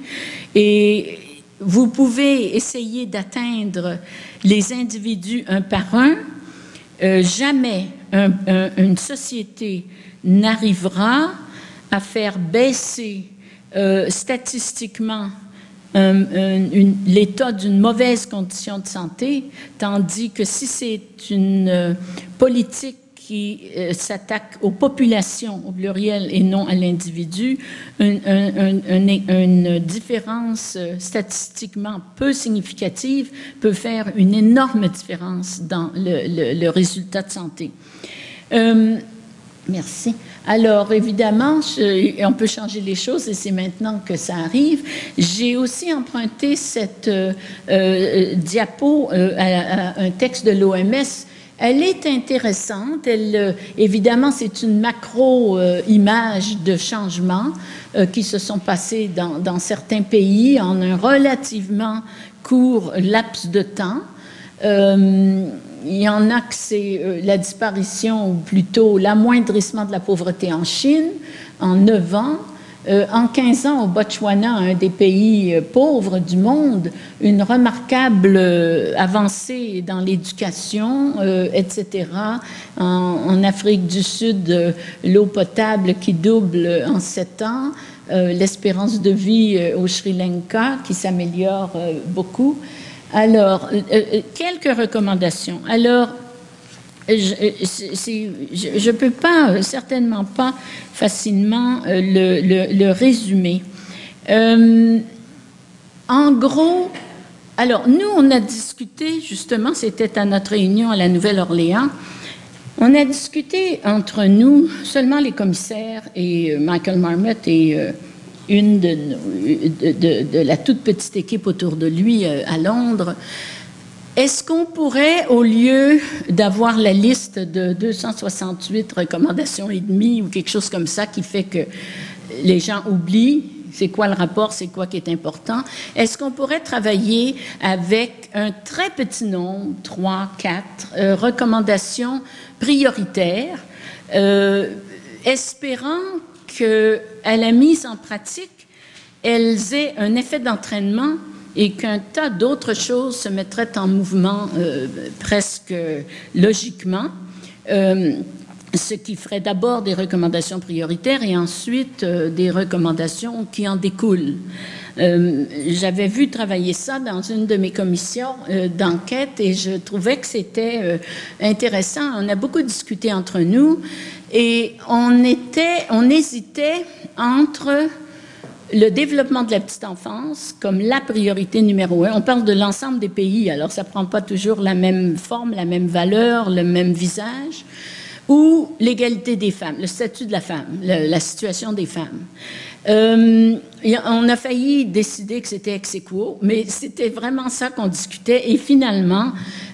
Et vous pouvez essayer d'atteindre les individus un par un. jamais une société n'arrivera à faire baisser euh, statistiquement l'état d'une mauvaise condition de santé, tandis que si c'est une euh, politique qui euh, s'attaque aux populations au pluriel et non à l'individu, une, différence statistiquement peu significative peut faire une énorme différence dans le, le résultat de santé. merci. Alors, évidemment, on peut changer les choses et c'est maintenant que ça arrive. J'ai aussi emprunté cette euh, euh, diapo euh, à, un texte de l'OMS. Elle est intéressante. Elle, évidemment, c'est une macro-image de changements qui se sont passés dans, dans, certains pays en un relativement court laps de temps il y en a que c'est euh, la disparition, ou plutôt l'amoindrissement de la pauvreté en Chine en 9 ans. Euh, en 15 ans, au Botswana, un des pays euh, pauvres du monde, une remarquable avancée dans l'éducation, etc. En, en, Afrique du Sud, l'eau potable qui double en 7 ans, l'espérance de vie au Sri Lanka qui s'améliore beaucoup. Alors, euh, euh, quelques recommandations. Alors, je ne peux pas, certainement pas facilement euh, le, résumer. en gros, alors nous, on a discuté, justement, c'était à notre réunion à la Nouvelle-Orléans, on a discuté entre nous, seulement les commissaires et Michael Marmot et une de, la toute petite équipe autour de lui euh, à Londres. Est-ce qu'on pourrait, au lieu d'avoir la liste de 268 recommandations et demie ou quelque chose comme ça qui fait que les gens oublient c'est quoi le rapport, c'est quoi qui est important, est-ce qu'on pourrait travailler avec un très petit nombre, trois, quatre, euh, recommandations prioritaires, euh, espérant qu'à la mise en pratique, elles aient un effet d'entraînement et qu'un tas d'autres choses se mettraient en mouvement euh, presque logiquement, euh, ce qui ferait d'abord des recommandations prioritaires et ensuite euh, des recommandations qui en découlent. J'avais vu travailler ça dans une de mes commissions d'enquête et je trouvais que c'était intéressant. On a beaucoup discuté entre nous et on, était, on hésitait entre le développement de la petite enfance comme la priorité numéro un. On parle de l'ensemble des pays, alors ça ne prend pas toujours la même forme, la même valeur, le même visage, ou l'égalité des femmes, le statut de la femme, la situation des femmes. Euh, on a failli décider que c'était ex aequo, mais c'était vraiment ça qu'on discutait. Et finalement,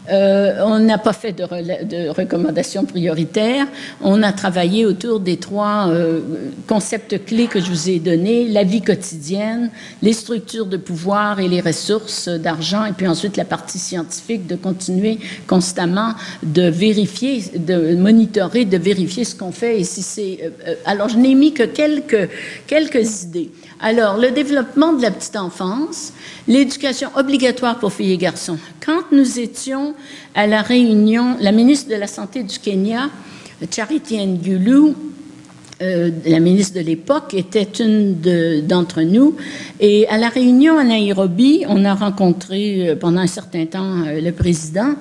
euh, on n'a pas fait de, de, recommandations prioritaires. On a travaillé autour des trois euh, concepts clés que je vous ai donnés la vie quotidienne, les structures de pouvoir et les ressources d'argent, et puis ensuite la partie scientifique de continuer constamment de vérifier, de monitorer, de vérifier ce qu'on fait. Et si c'est euh, alors je n'ai mis que quelques quelques idées. Le développement de la petite enfance, l'éducation obligatoire pour filles et garçons. Quand nous étions à la réunion, la ministre de la Santé du Kenya, Charity Ngulu, euh, la ministre de l'époque, était une d'entre nous. Et à la réunion à Nairobi, on a rencontré euh, pendant un certain temps euh, le président.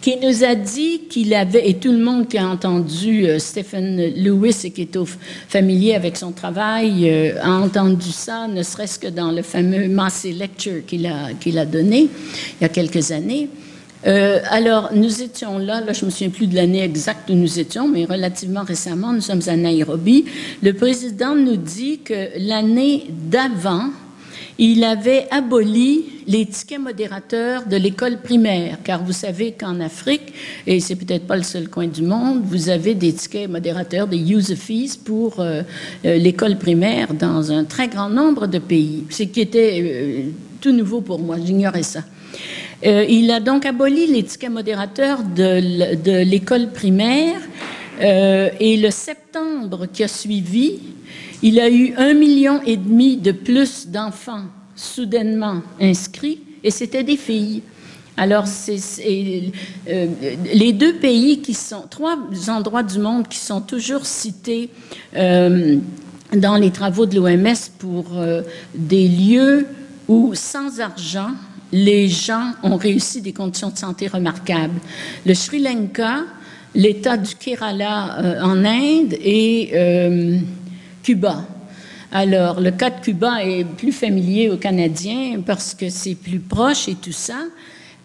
Qui nous a dit qu'il avait, et tout le monde qui a entendu euh, Stephen Lewis et qui est au, familier avec son travail, euh, a entendu ça, ne serait-ce que dans le fameux Massey Lecture qu'il a, qu'il a donné il y a quelques années. Euh, alors, nous étions là, là, je me souviens plus de l'année exacte où nous étions, mais relativement récemment, nous sommes à Nairobi. Le président nous dit que l'année d'avant, il avait aboli les tickets modérateurs de l'école primaire, car vous savez qu'en Afrique, et c'est peut-être pas le seul coin du monde, vous avez des tickets modérateurs, des user fees pour euh, euh, l'école primaire dans un très grand nombre de pays, ce qui était euh, tout nouveau pour moi, j'ignorais ça. il a donc aboli les tickets modérateurs de, de l'école primaire et le septembre qui a suivi, il a eu un million et demi de plus d'enfants soudainement inscrits, et c'était des filles. Alors, c'est euh, les deux pays qui sont, trois endroits du monde qui sont toujours cités euh, dans les travaux de l'OMS pour euh, des lieux où, sans argent, les gens ont réussi des conditions de santé remarquables. Le Sri Lanka, l'État du Kerala en Inde et Cuba. Alors, le cas de Cuba est plus familier aux Canadiens parce que c'est plus proche et tout ça.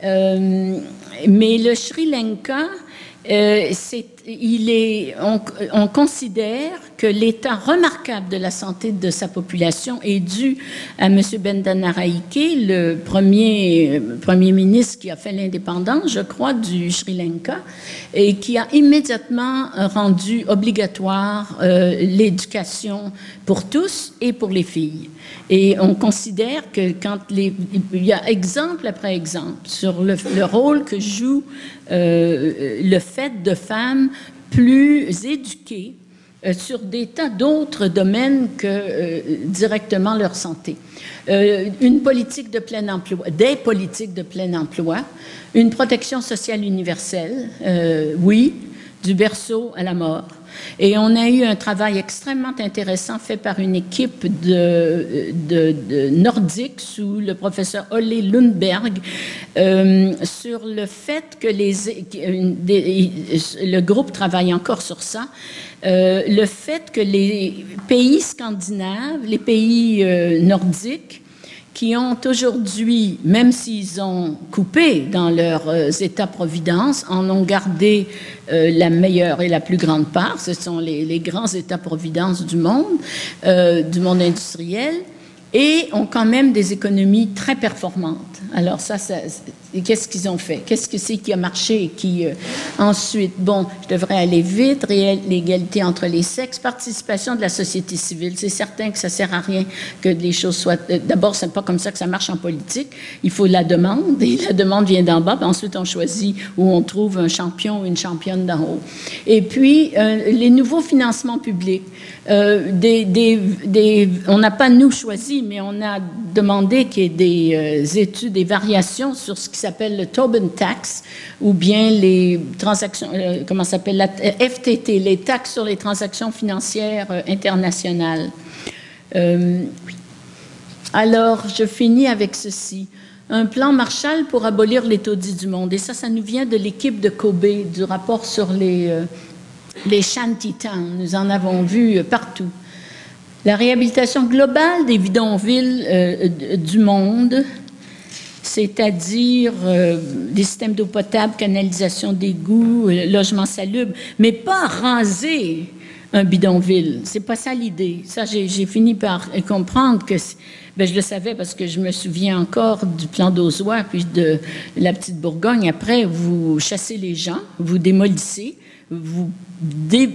Euh, mais le Sri Lanka, euh, il est, on, considère que l'état remarquable de la santé de sa population est dû à M. Bendanaraike, le premier premier ministre qui a fait l'indépendance, je crois, du Sri Lanka, et qui a immédiatement rendu obligatoire euh, l'éducation pour tous et pour les filles. Et on considère que quand les, il y a exemple après exemple sur le, rôle que joue euh, le fait de femmes plus éduquées euh, sur des tas d'autres domaines que euh, directement leur santé. une politique de plein emploi, des politiques de plein emploi, une protection sociale universelle, oui, du berceau à la mort. Et on a eu un travail extrêmement intéressant fait par une équipe de, de, nordique sous le professeur Olle Lundberg euh, sur le fait que les, le groupe travaille encore sur ça, euh, le fait que les pays scandinaves, les pays euh, nordiques, qui ont aujourd'hui, même s'ils ont coupé dans leurs euh, États-providence, en ont gardé euh, la meilleure et la plus grande part. Ce sont les, grands États-providence du monde, euh, du monde industriel, et ont quand même des économies très performantes. Alors ça, ça qu'est-ce qu'ils ont fait? Qu'est-ce que c'est qui a marché et qui... Euh, ensuite, bon, je devrais aller vite, l'égalité entre les sexes, participation de la société civile. C'est certain que ça sert à rien que les choses soient... Euh, d'abord, c'est pas comme ça que ça marche en politique. Il faut la demande, et la demande vient d'en bas, ensuite on choisit où on trouve un champion ou une championne d'en haut. Et puis, euh, les nouveaux financements publics. des, on n'a pas nous choisi, mais on a demandé qu'il y ait des études, des variations sur ce qui s'appelle le Tobin Tax, ou bien les transactions, euh, comment s'appelle, la euh, FTT, les taxes sur les transactions financières euh, internationales. Alors, je finis avec ceci. Un plan Marshall pour abolir les taudis du monde. Et ça, ça nous vient de l'équipe de Kobe, du rapport sur les, les shantytowns. Nous en avons vu partout. La réhabilitation globale des bidonvilles du monde, c'est-à-dire euh, des systèmes d'eau potable, canalisation d'égouts, euh, logement salubre, mais pas raser un bidonville. C'est pas ça l'idée. Ça, j'ai fini par comprendre que ben, je le savais parce que je me souviens encore du plan d'Ozois, puis de la petite Bourgogne. Après, vous chassez les gens, vous démolissez, vous,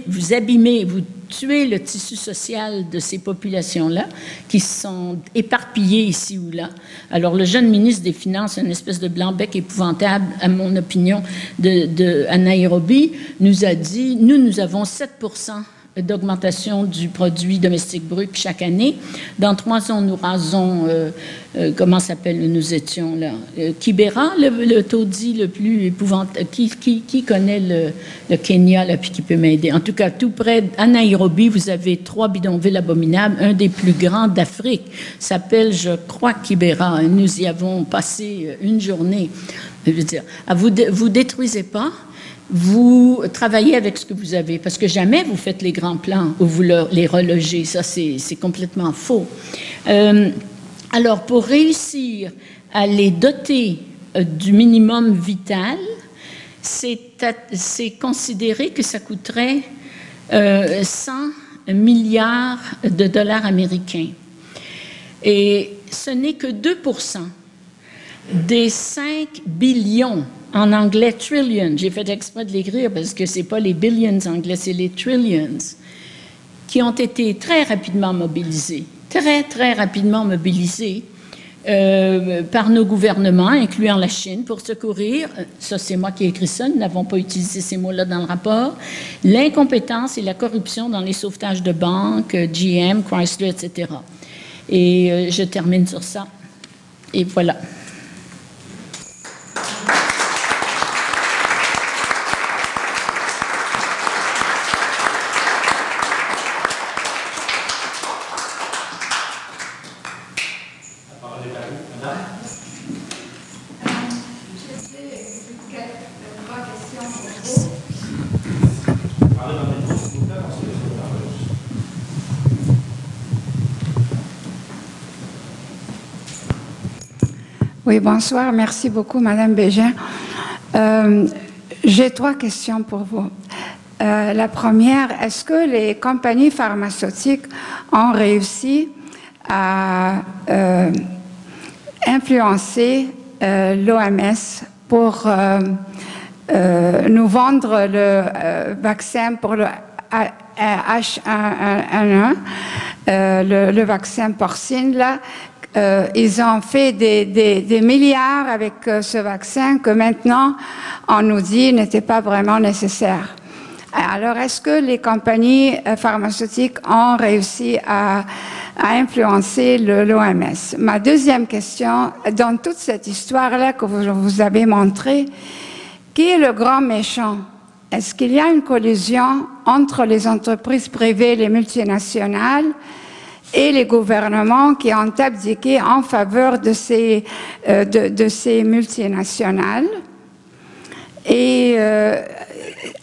vous abîmez, vous tuez le tissu social de ces populations-là qui sont éparpillées ici ou là. Alors, le jeune ministre des Finances, une espèce de blanc-bec épouvantable, à mon opinion, de, de, à Nairobi, nous a dit, nous, nous avons 7 d'augmentation du produit domestique brut chaque année. Dans trois ans, nous rasons, euh, euh, comment s'appelle, nous étions là, euh, Kibera, le, taudis le plus épouvantable. Qui, connaît le, Kenya, là, puis qui peut m'aider? En tout cas, tout près, à Nairobi, vous avez trois bidonvilles abominables. Un des plus grands d'Afrique s'appelle, je crois, Kibera. Nous y avons passé une journée. Je dire, vous vous détruisez pas, vous travaillez avec ce que vous avez, parce que jamais vous faites les grands plans ou vous les relogez. Ça, c'est complètement faux. Euh, alors, pour réussir à les doter euh, du minimum vital, c'est considéré que ça coûterait 100 euh, milliards de dollars américains. Et ce n'est que 2% des 5 billions, en anglais trillions, j'ai fait exprès de l'écrire parce que ce n'est pas les billions anglais, c'est les trillions, qui ont été très rapidement mobilisés, très, très rapidement mobilisés euh, par nos gouvernements, incluant la Chine, pour secourir, ça c'est moi qui ai écrit ça, nous n'avons pas utilisé ces mots-là dans le rapport, l'incompétence et la corruption dans les sauvetages de banques, GM, Chrysler, etc. Et euh, je termine sur ça. Et voilà. Oui, bonsoir. Merci beaucoup, Madame Bégin. Euh, j'ai trois questions pour vous. Euh, la première, est-ce que les compagnies pharmaceutiques ont réussi à euh, influencer l'OMS pour nous vendre le vaccin pour le H1N1, le, le, vaccin porcine, là, euh, ils ont fait des, milliards avec euh, ce vaccin que maintenant on nous dit n'était pas vraiment nécessaire. Alors, est-ce que les compagnies euh, pharmaceutiques ont réussi à, à influencer l'OMS Ma deuxième question, dans toute cette histoire-là que vous, vous avez montrée, qui est le grand méchant? Est-ce qu'il y a une collusion entre les entreprises privées et les multinationales? Et les gouvernements qui ont abdiqué en faveur de ces, euh, multinationales. Et euh,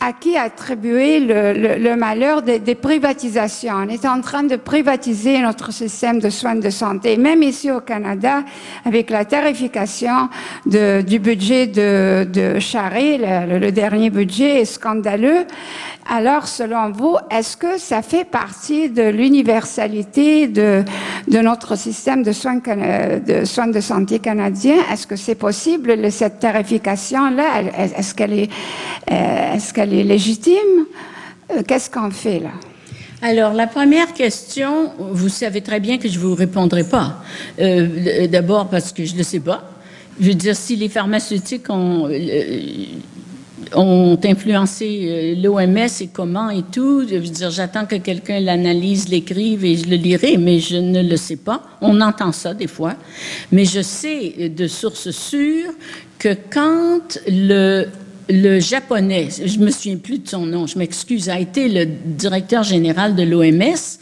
à qui attribuer le, malheur des, privatisations. On est en train de privatiser notre système de soins de santé. Même ici au Canada, avec la tarification du budget de, de le, dernier budget est scandaleux. Alors, selon vous, est-ce que ça fait partie de l'universalité de, notre système de soins, de soins de santé canadien? Est-ce que c'est possible, cette tarification-là? Est-ce qu'elle est, euh, est-ce qu'elle est légitime? Euh, qu'est-ce qu'on fait là? Alors, la première question, vous savez très bien que je ne vous répondrai pas. Euh, D'abord parce que je ne le sais pas. Je veux dire, si les pharmaceutiques ont, euh, ont influencé l'OMS et comment et tout, je veux dire, j'attends que quelqu'un l'analyse, l'écrive et je le lirai, mais je ne le sais pas. On entend ça des fois. Mais je sais de sources sûres que quand le le japonais, je me souviens plus de son nom, je m'excuse, a été le directeur général de l'OMS,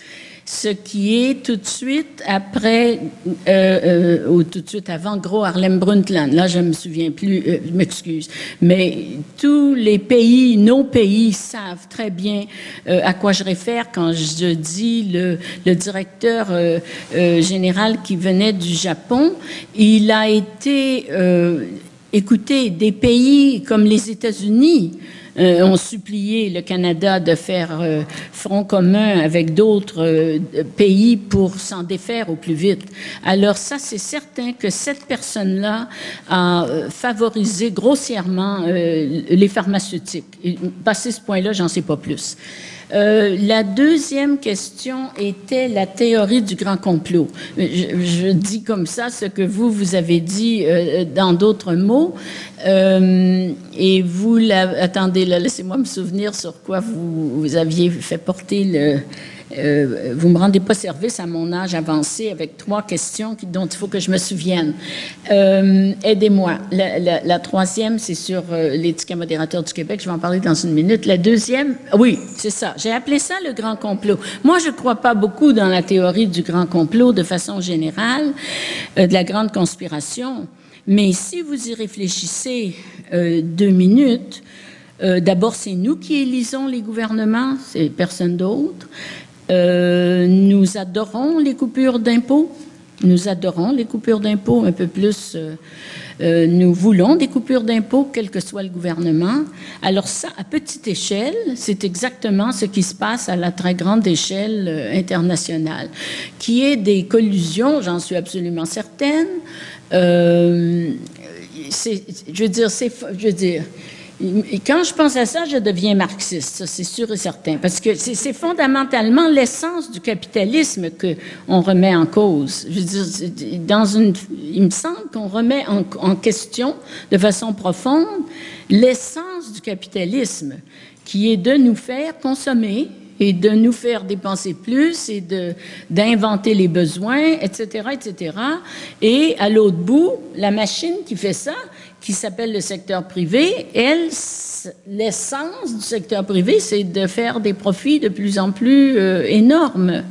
ce qui est tout de suite après, euh, euh, ou tout de suite avant Gros Harlem Brundtland. Là, je me souviens plus, euh, je m'excuse. Mais tous les pays, nos pays savent très bien euh, à quoi je réfère quand je dis le, le directeur euh, général qui venait du Japon. Il a été Écoutez, des pays comme les États-Unis euh, ont supplié le Canada de faire euh, front commun avec d'autres euh, pays pour s'en défaire au plus vite. Alors ça, c'est certain que cette personne-là a euh, favorisé grossièrement euh, les pharmaceutiques. Et, passé ce point-là, j'en sais pas plus. Euh, la deuxième question était la théorie du grand complot. Je, dis comme ça ce que vous, vous avez dit euh, dans d'autres mots. Euh, et vous, attendez, laissez-moi me souvenir sur quoi vous aviez fait porter le, euh, vous me rendez pas service à mon âge avancé avec trois questions dont il faut que je me souvienne. Euh, Aidez-moi. La, troisième, c'est sur euh, les tickets modérateurs du Québec. Je vais en parler dans une minute. La deuxième, oui, c'est ça. J'ai appelé ça le grand complot. Moi, je ne crois pas beaucoup dans la théorie du grand complot de façon générale, euh, de la grande conspiration. Mais si vous y réfléchissez deux minutes, d'abord, c'est nous qui élisons les gouvernements, c'est personne d'autre. Euh, nous adorons les coupures d'impôts. Nous adorons les coupures d'impôts un peu plus. euh, euh, nous voulons des coupures d'impôts, quel que soit le gouvernement. Alors ça, à petite échelle, c'est exactement ce qui se passe à la très grande échelle internationale, qui est des collusions, j'en suis absolument certaine. Je veux dire, je veux dire, et Quand je pense à ça, je deviens marxiste, ça c'est sûr et certain, parce que c'est fondamentalement l'essence du capitalisme que on remet en cause. Je veux dire, dans une, il me semble qu'on remet en, question de façon profonde l'essence du capitalisme, qui est de nous faire consommer et de nous faire dépenser plus et d'inventer les besoins, etc., etc. Et à l'autre bout, la machine qui fait ça, qui s'appelle le secteur privé, elle, l'essence du secteur privé, c'est de faire des profits de plus en plus euh, énormes.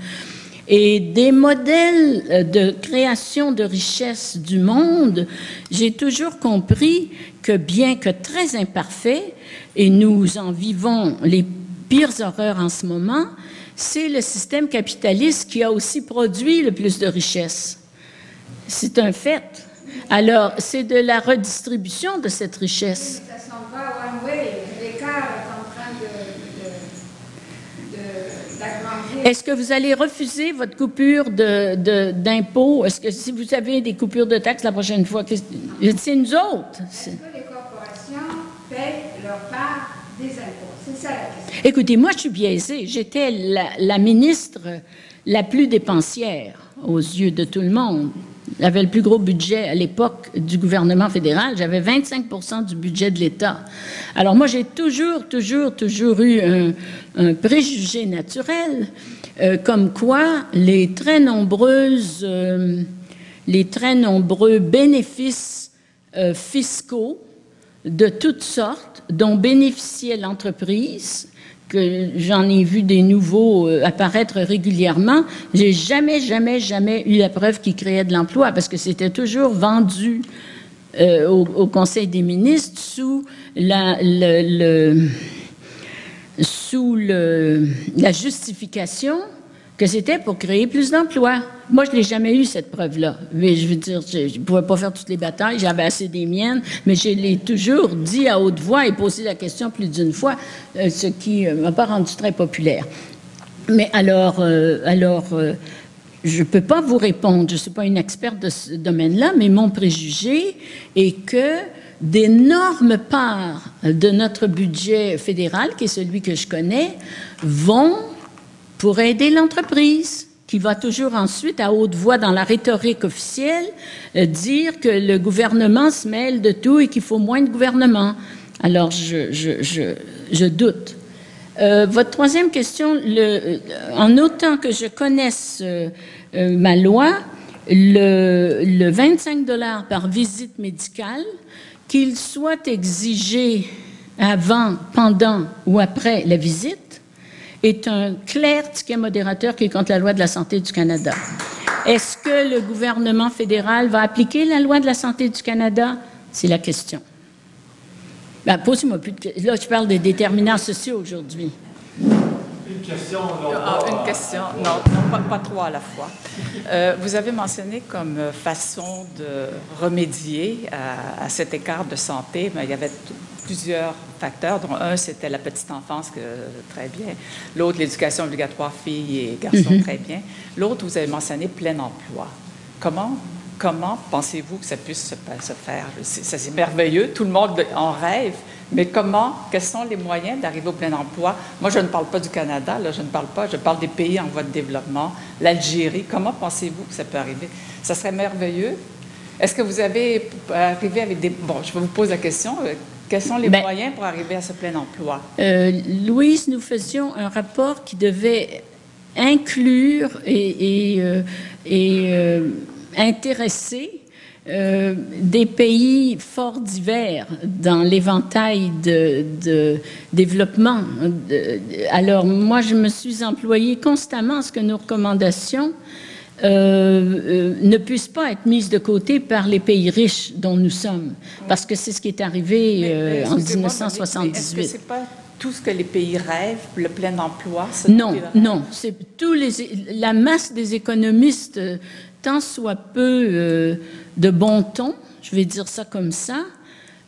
Et des modèles euh, de création de richesse du monde, j'ai toujours compris que bien que très imparfait, et nous en vivons les pires horreurs en ce moment, c'est le système capitaliste qui a aussi produit le plus de richesse. C'est un fait. Alors, c'est de la redistribution de cette richesse. Ça s'en va one way. L'écart est en train de- de- de- d'agrandir. Est-ce que vous allez refuser votre coupure de- d'impôts? Est-ce que si vous avez des coupures de taxes la prochaine fois, c'est nous autres. Est-ce que les corporations payent leur part des impôts? C'est ça la question. Écoutez, moi, je suis biaisée. J'étais la, la ministre la plus dépensière aux yeux de tout le monde. J'avais le plus gros budget à l'époque du gouvernement fédéral. J'avais 25% du budget de l'État. Alors moi, j'ai toujours, toujours, toujours eu un, préjugé naturel, euh, comme quoi les très nombreuses, euh, les très nombreux bénéfices euh, fiscaux de toutes sortes dont bénéficiait l'entreprise, que j'en ai vu des nouveaux euh, apparaître régulièrement. J'ai jamais, jamais, jamais eu la preuve qu'ils créaient de l'emploi parce que c'était toujours vendu euh, au, Conseil des ministres sous la justification que c'était pour créer plus d'emplois. Moi, je n'ai jamais eu cette preuve-là. Mais je veux dire, je ne pouvais pas faire toutes les batailles, j'avais assez des miennes, mais je l'ai toujours dit à haute voix et posé la question plus d'une fois, euh, ce qui ne m'a pas rendu très populaire. Mais alors, euh, alors euh, je ne peux pas vous répondre, je ne suis pas une experte de ce domaine-là, mais mon préjugé est que d'énormes parts de notre budget fédéral, qui est celui que je connais, vont pour aider l'entreprise, qui va toujours ensuite, à haute voix dans la rhétorique officielle, euh, dire que le gouvernement se mêle de tout et qu'il faut moins de gouvernement. Alors, je, je, je, je doute. Euh, votre troisième question, le, euh, en autant que je connaisse euh, euh, ma loi, le, le 25 dollars par visite médicale, qu'il soit exigé avant, pendant ou après la visite, est un clair ticket modérateur qui est contre la loi de la santé du Canada. Est-ce que le gouvernement fédéral va appliquer la loi de la santé du Canada? C'est la question. Ben, posez-moi plus de. Là, je parle des déterminants sociaux aujourd'hui. Une question, Ah, une question, non, non pas, pas trois à la fois. Euh, vous avez mentionné comme façon de remédier à, à cet écart de santé, mais il y avait plusieurs facteurs, dont un, c'était la petite enfance, que, très bien. L'autre, l'éducation obligatoire filles et garçons, très bien. L'autre, vous avez mentionné plein emploi. Comment, comment pensez-vous que ça puisse se, faire? C'est, ça, c'est merveilleux, tout le monde en rêve, mais comment, quels sont les moyens d'arriver au plein emploi? Moi, je ne parle pas du Canada, là, je ne parle pas, je parle des pays en voie de développement, l'Algérie. Comment pensez-vous que ça peut arriver? Ça serait merveilleux. Est-ce que vous avez arrivé avec des... Bon, je vous pose la question. euh, Quels sont les Ben- moyens pour arriver à ce plein emploi? Euh, Louise, nous faisions un rapport qui devait inclure et, et, euh, et euh, intéresser euh, des pays fort divers dans l'éventail de, de développement. De- alors, moi, je me suis employée constamment à ce que nos recommandations euh, euh, ne puissent pas être mises de côté par les pays riches dont nous sommes, parce que c'est ce qui est arrivé Mais- mais en excusez-moi, mais Est-ce que 1978. c'est pas tout ce que les pays rêvent, le plein emploi? Non, non, c'est tous les la masse des économistes, euh, tant soit peu euh, de bon ton, je vais dire ça comme ça,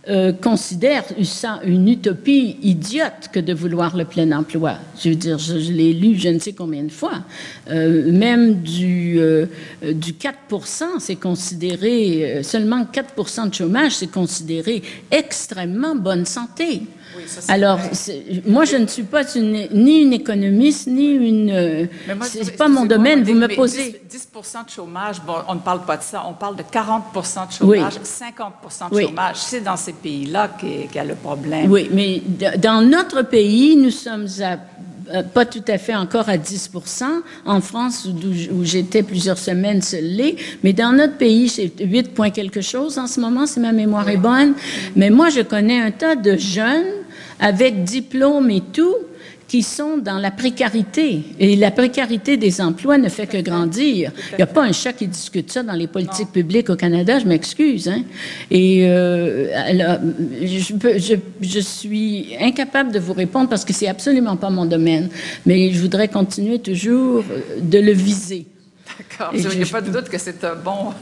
euh, considèrent ça une utopie idiote que de vouloir le plein emploi. Je veux dire, je, je l'ai lu je ne sais combien de fois. Euh, même du, euh, du 4% c'est considéré, seulement 4% de chômage, c'est considéré extrêmement bonne santé. Oui, ça, Alors, moi, je ne suis pas une- ni une économiste, ni une... euh, c'est je- pas mon domaine. Vous me posez... 10, 10 de chômage, bon, on ne parle pas de ça, on parle de 40 de chômage, 50 de Oui. chômage. C'est dans ces pays-là qu'il y a le problème. Oui, mais dans notre pays, nous sommes à euh, pas tout à fait encore à 10% En France, où j'étais plusieurs semaines, ce l'est. Mais dans notre pays, c'est 8 points quelque chose en ce moment, si ma mémoire est bonne. Mais moi, je connais un tas de jeunes avec diplôme et tout qui sont dans la précarité. Et la précarité des emplois ne fait que grandir. Il n'y a pas un chat qui discute ça dans les politiques publiques au Canada, je m'excuse. Hein? Et euh, alors, je, peux- je, je suis incapable de vous répondre parce que c'est absolument pas mon domaine. Mais je voudrais continuer toujours euh, de le viser. D'accord. Il n'y a pas de doute que c'est un bon.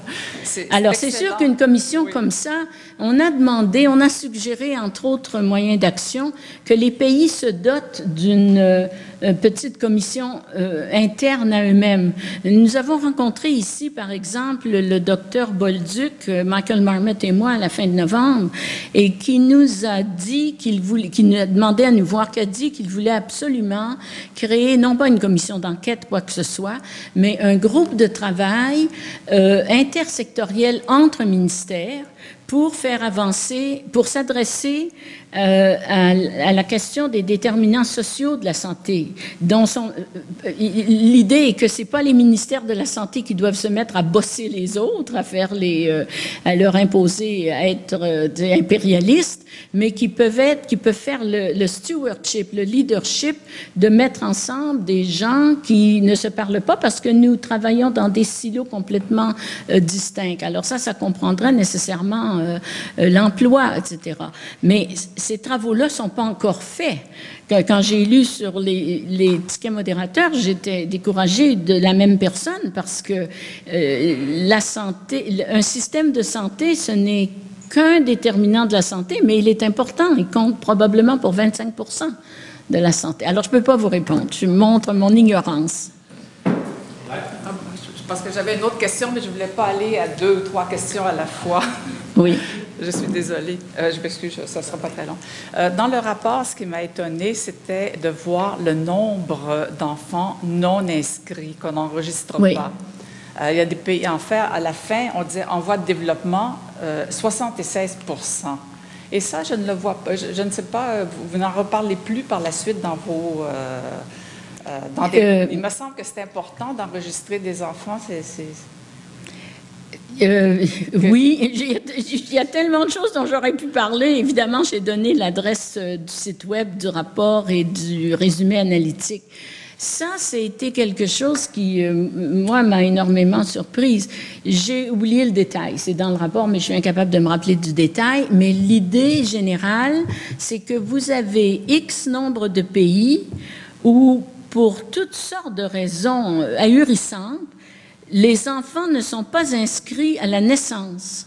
Alors, c'est sûr qu'une commission Oui. comme ça, on a demandé, on a suggéré, entre autres moyens d'action, que les pays se dotent d'une euh, euh, petite commission euh, interne à eux-mêmes. Nous avons rencontré ici, par exemple, le docteur Bolduc, euh, Michael Marmot et moi, à la fin de novembre, et qui nous a dit qu'il voulait, qui nous a demandé à nous voir, qui a dit qu'il voulait absolument créer, non pas une commission d'enquête, quoi que ce soit, mais un groupe de travail euh, intersectoriel entre ministères pour faire avancer, pour s'adresser euh, à, la question des déterminants sociaux de la santé. euh, euh, L'idée est que c'est pas les ministères de la santé qui doivent se mettre à bosser les autres, à faire les, à leur imposer à être impérialistes, mais qui peuvent être, qui peuvent faire le, stewardship, le leadership, de mettre ensemble des gens qui ne se parlent pas parce que nous travaillons dans des silos complètement distincts. Alors ça, ça comprendrait nécessairement euh, euh, l'emploi, etc. Mais ces travaux-là sont pas encore faits. Quand, j'ai lu sur les, les tickets modérateurs, j'étais découragée de la même personne parce que euh, la santé, un système de santé, ce n'est qu'un déterminant de la santé, mais il est important. Il compte probablement pour 25% de la santé. Alors, je ne peux pas vous répondre. Je montre mon ignorance. Parce que j'avais une autre question, mais je ne voulais pas aller à deux ou trois questions à la fois. Oui. Je suis désolée. Euh, je m'excuse, ça ne sera pas très long. Euh, dans le rapport, ce qui m'a étonné, c'était de voir le nombre d'enfants non inscrits qu'on n'enregistre Oui. pas. Euh, il y a des pays, en fait, à la fin, on disait en voie de développement, euh, 76% Et ça, je ne le vois pas. Je, je ne sais pas, euh, vous, vous n'en reparlez plus par la suite dans vos. Euh, euh, dans des- Euh, il me semble que c'est important d'enregistrer des enfants. C'est, c'est- Euh, oui, il y a tellement de choses dont j'aurais pu parler. Évidemment, j'ai donné l'adresse du site web, du rapport et du résumé analytique. Ça, c'était quelque chose qui, moi, m'a énormément surprise. J'ai oublié le détail. C'est dans le rapport, mais je suis incapable de me rappeler du détail. Mais l'idée générale, c'est que vous avez X nombre de pays où, pour toutes sortes de raisons euh, ahurissantes, les enfants ne sont pas inscrits à la naissance.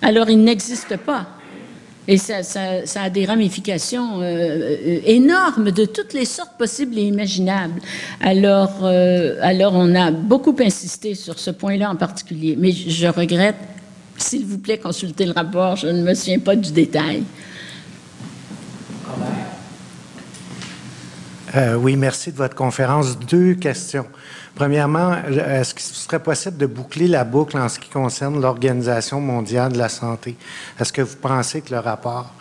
Alors, ils n'existent pas. Et ça, a des ramifications euh, euh, énormes de toutes les sortes possibles et imaginables. Alors, alors, on a beaucoup insisté sur ce point-là en particulier. Mais je regrette, s'il vous plaît, consultez le rapport. Je ne me souviens pas du détail. Euh, oui, merci de votre conférence. Deux questions. Premièrement, est-ce qu'il serait possible de boucler la boucle en ce qui concerne l'Organisation mondiale de la santé? Est-ce que vous pensez que le rapport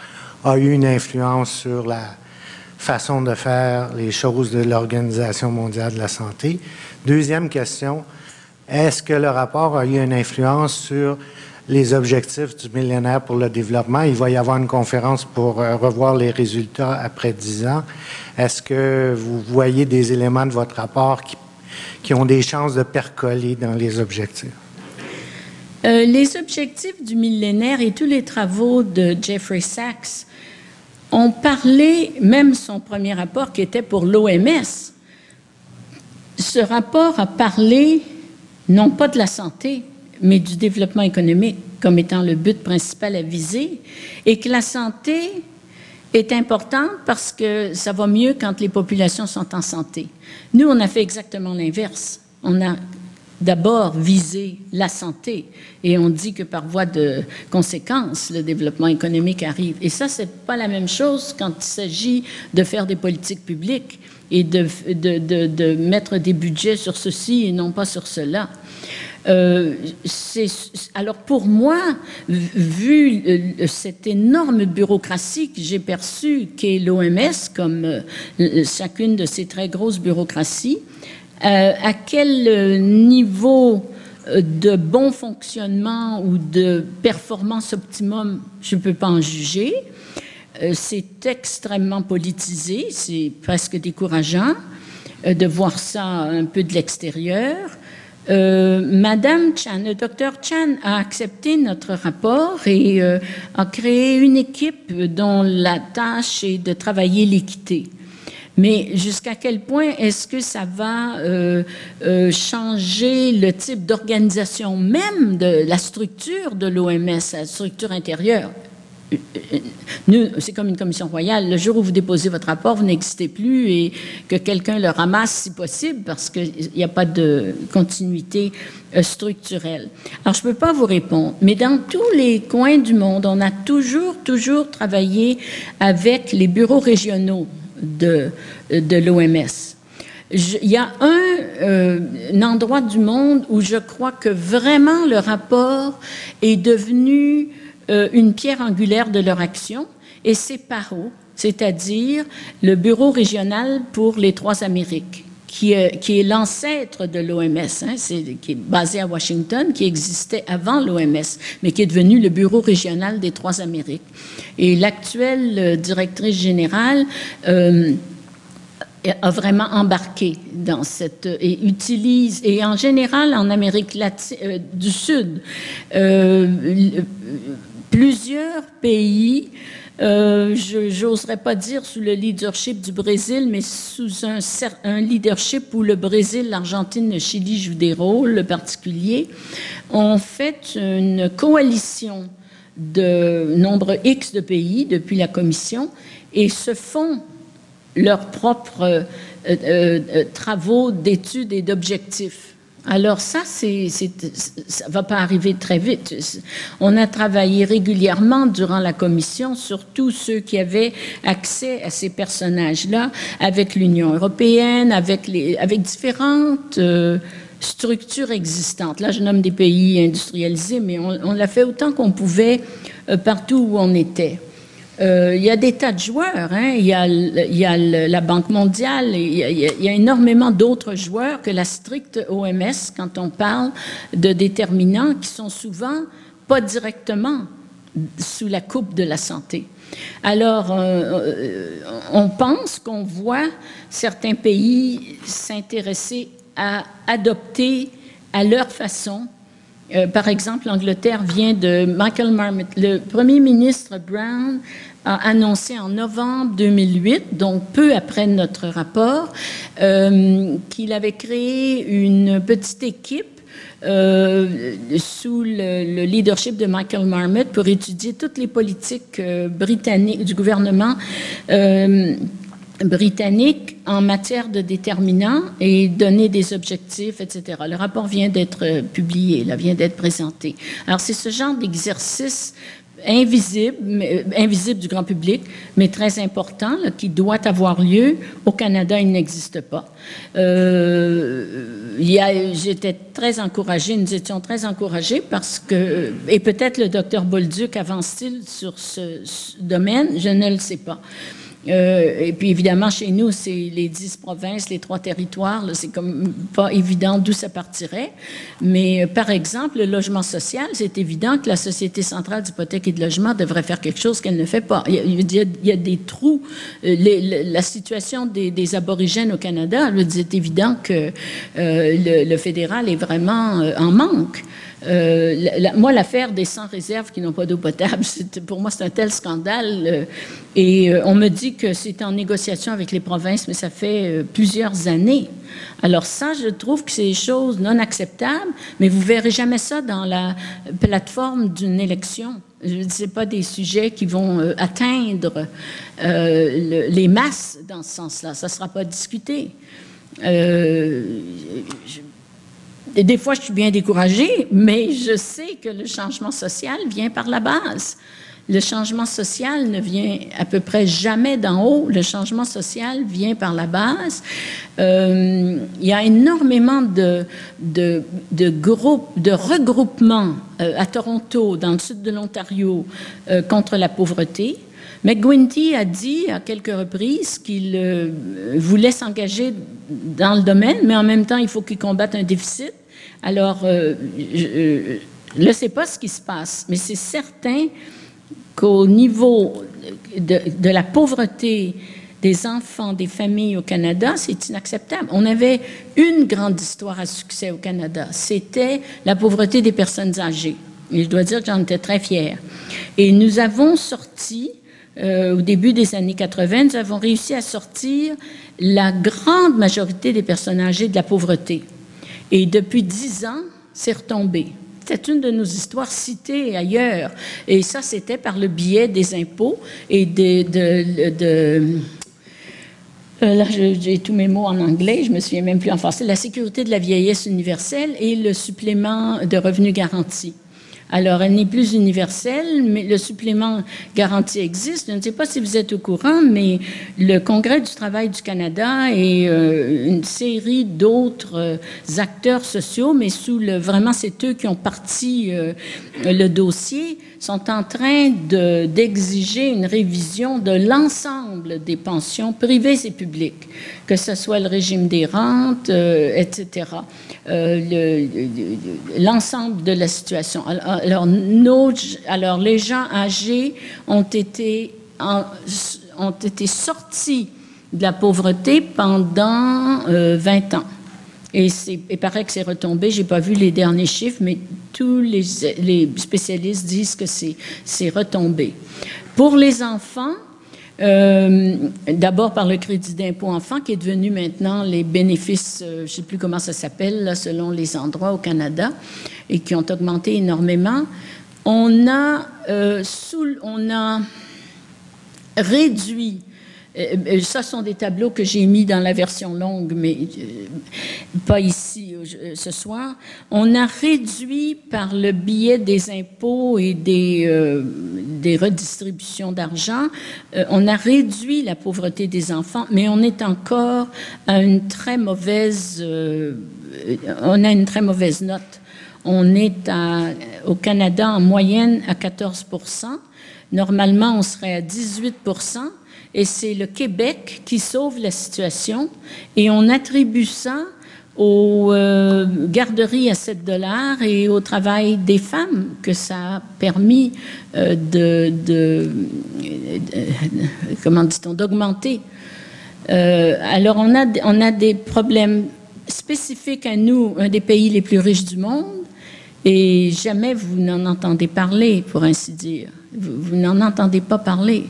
a eu une influence sur la façon de faire les choses de l'Organisation mondiale de la santé? Deuxième question, est-ce que le rapport a eu une influence sur les objectifs du millénaire pour le développement? Il va y avoir une conférence pour euh, revoir les résultats après dix ans. Est-ce que vous voyez des éléments de votre rapport qui, ont des chances de percoler dans les objectifs? Euh, les objectifs du millénaire et tous les travaux de Jeffrey Sachs ont parlé, même son premier rapport qui était pour l'OMS, ce rapport a parlé non pas de la santé, mais du développement économique comme étant le but principal à viser, et que la santé est importante parce que ça va mieux quand les populations sont en santé. Nous, on a fait exactement l'inverse. On a d'abord visé la santé et on dit que par voie de conséquence, le développement économique arrive. Et ça, c'est pas la même chose quand il s'agit de faire des politiques publiques et de, de, de, de mettre des budgets sur ceci et non pas sur cela. Euh, alors pour moi, vu euh, cette énorme bureaucratie que j'ai perçue qu'est l'OMS comme euh, chacune de ces très grosses bureaucraties, à quel niveau de bon fonctionnement ou de performance optimum, je ne peux pas en juger. c'est extrêmement politisé, c'est presque décourageant de voir ça un peu de l'extérieur. Euh, Madame Chan, le docteur Chan a accepté notre rapport et euh, a créé une équipe dont la tâche est de travailler l'équité. Mais jusqu'à quel point est-ce que ça va euh, changer le type d'organisation même de la structure de l'OMS, la structure intérieure? C'est comme une commission royale. Le jour où vous déposez votre rapport, vous n'existez plus et que quelqu'un le ramasse si possible parce qu'il n'y a pas de continuité euh, structurelle. Alors, je ne peux pas vous répondre, mais dans tous les coins du monde, on a toujours, toujours travaillé avec les bureaux régionaux de, l'OMS. Il y a euh, un, endroit du monde où je crois que vraiment le rapport est devenu euh, une pierre angulaire de leur action, et c'est PARO, c'est-à-dire le Bureau régional pour les trois Amériques, qui qui est l'ancêtre de l'OMS, hein, qui est basé à Washington, qui existait avant l'OMS, mais qui est devenu le Bureau régional des trois Amériques. Et l'actuelle euh, directrice générale euh, a vraiment embarqué dans cette et utilise et en général en Amérique latine, euh, du Sud euh, plusieurs pays, euh, je n'oserais pas dire sous le leadership du Brésil, mais sous un, leadership où le Brésil, l'Argentine, le Chili jouent des rôles particuliers, ont fait une coalition de nombre X de pays depuis la Commission et se font leurs propres euh, euh travaux d'études et d'objectifs. Alors ça, c'est, ça va pas arriver très vite. On a travaillé régulièrement durant la commission sur tous ceux qui avaient accès à ces personnages-là, avec l'Union européenne, avec, les, différentes euh, structures existantes. Là, je nomme des pays industrialisés, mais on, on l'a fait autant qu'on pouvait euh, partout où on était. Euh, il y a des tas de joueurs. Hein. Il, y a, la Banque mondiale, il y a, il y a énormément d'autres joueurs que la stricte OMS quand on parle de déterminants qui sont souvent pas directement sous la coupe de la santé. Alors, euh, euh on pense qu'on voit certains pays s'intéresser à adopter à leur façon euh, par exemple, l'Angleterre vient de Michael Marmot. Le premier ministre Brown a annoncé en novembre 2008, donc peu après notre rapport, euh, qu'il avait créé une petite équipe euh, sous le, leadership de Michael Marmot pour étudier toutes les politiques britanniques du gouvernement britannique en matière de déterminants et donner des objectifs, etc. Le rapport vient d'être euh, publié, là, vient d'être présenté. Alors, c'est ce genre d'exercice invisible, euh, invisible du grand public, mais très important, qui doit avoir lieu. Au Canada, il n'existe pas. Euh, J'étais très encouragée, nous étions très encouragés parce que, et peut-être le docteur Bolduc avance-t-il sur ce, ce, domaine, je ne le sais pas. Euh, et puis évidemment, chez nous, c'est les dix provinces, les trois territoires. C'est comme pas évident d'où ça partirait. Mais euh, par exemple, le logement social, c'est évident que la Société centrale d'hypothèque et de logement devrait faire quelque chose qu'elle ne fait pas. Il y a, des trous. Euh, la situation des, aborigènes au Canada, c'est évident que le, le, fédéral est vraiment en manque. Euh, moi, l'affaire des sans réserves qui n'ont pas d'eau potable, pour moi, c'est un tel scandale. Euh, et euh, on me dit que c'est en négociation avec les provinces, mais ça fait plusieurs années. Alors ça, je trouve que c'est des choses non acceptables, mais vous verrez jamais ça dans la plateforme d'une élection. Ce pas des sujets qui vont atteindre les masses dans ce sens-là. Ça ne sera pas discuté. Je, des fois, je suis bien découragée, mais je sais que le changement social vient par la base. Le changement social ne vient à peu près jamais d'en haut. Le changement social vient par la base. Euh, il y a énormément de, de, de groupes, de regroupements euh, à Toronto, dans le sud de l'Ontario, euh, contre la pauvreté. McGuinty a dit à quelques reprises qu'il voulait s'engager dans le domaine, mais en même temps, il faut qu'il combatte un déficit. Alors, euh, je ne sais pas ce qui se passe, mais c'est certain qu'au niveau de, la pauvreté des enfants, des familles au Canada, c'est inacceptable. On avait une grande histoire à succès au Canada, c'était la pauvreté des personnes âgées. Et je dois dire que j'en étais très fière. Et nous avons sorti, euh, au début des années 80, nous avons réussi à sortir la grande majorité des personnes âgées de la pauvreté. Et depuis dix ans, c'est retombé. C'est une de nos histoires citées ailleurs. Et ça, c'était par le biais des impôts et de... euh, là, j'ai tous mes mots en anglais, je me souviens même plus en français. La sécurité de la vieillesse universelle et le supplément de revenus garanti. Alors, elle n'est plus universelle, mais le supplément garanti existe. Je ne sais pas si vous êtes au courant, mais le Congrès du travail du Canada et euh, une série d'autres euh, acteurs sociaux, mais sous le vraiment c'est eux qui ont parti euh, le dossier, sont en train d'exiger une révision de l'ensemble des pensions privées et publiques, que ce soit le régime des rentes, etc. L'ensemble de la situation. Alors, les gens âgés ont été, ont été sortis de la pauvreté pendant 20 euh, ans. Et il paraît que c'est retombé. J'ai pas vu les derniers chiffres, mais tous les, spécialistes disent que c'est retombé. Pour les enfants, euh, d'abord par le crédit d'impôt enfant, qui est devenu maintenant les bénéfices, euh, je ne sais plus comment ça s'appelle, selon les endroits au Canada, et qui ont augmenté énormément. On a, euh, sous, on a réduit euh, euh, ça sont des tableaux que j'ai mis dans la version longue, mais euh, pas ici ce soir. On a réduit par le biais des impôts et des, des redistributions d'argent, on a réduit la pauvreté des enfants, mais on est encore à une très mauvaise, on a une très mauvaise note. On est à, au Canada en moyenne à 14% Normalement, on serait à 18 et c'est le Québec qui sauve la situation et on attribue ça aux euh, garderies à 7 dollars et au travail des femmes que ça a permis euh, de, d'augmenter. Euh, alors on a on a des problèmes spécifiques à nous, un des pays les plus riches du monde, et jamais vous n'en entendez parler, pour ainsi dire. vous n'en entendez pas parler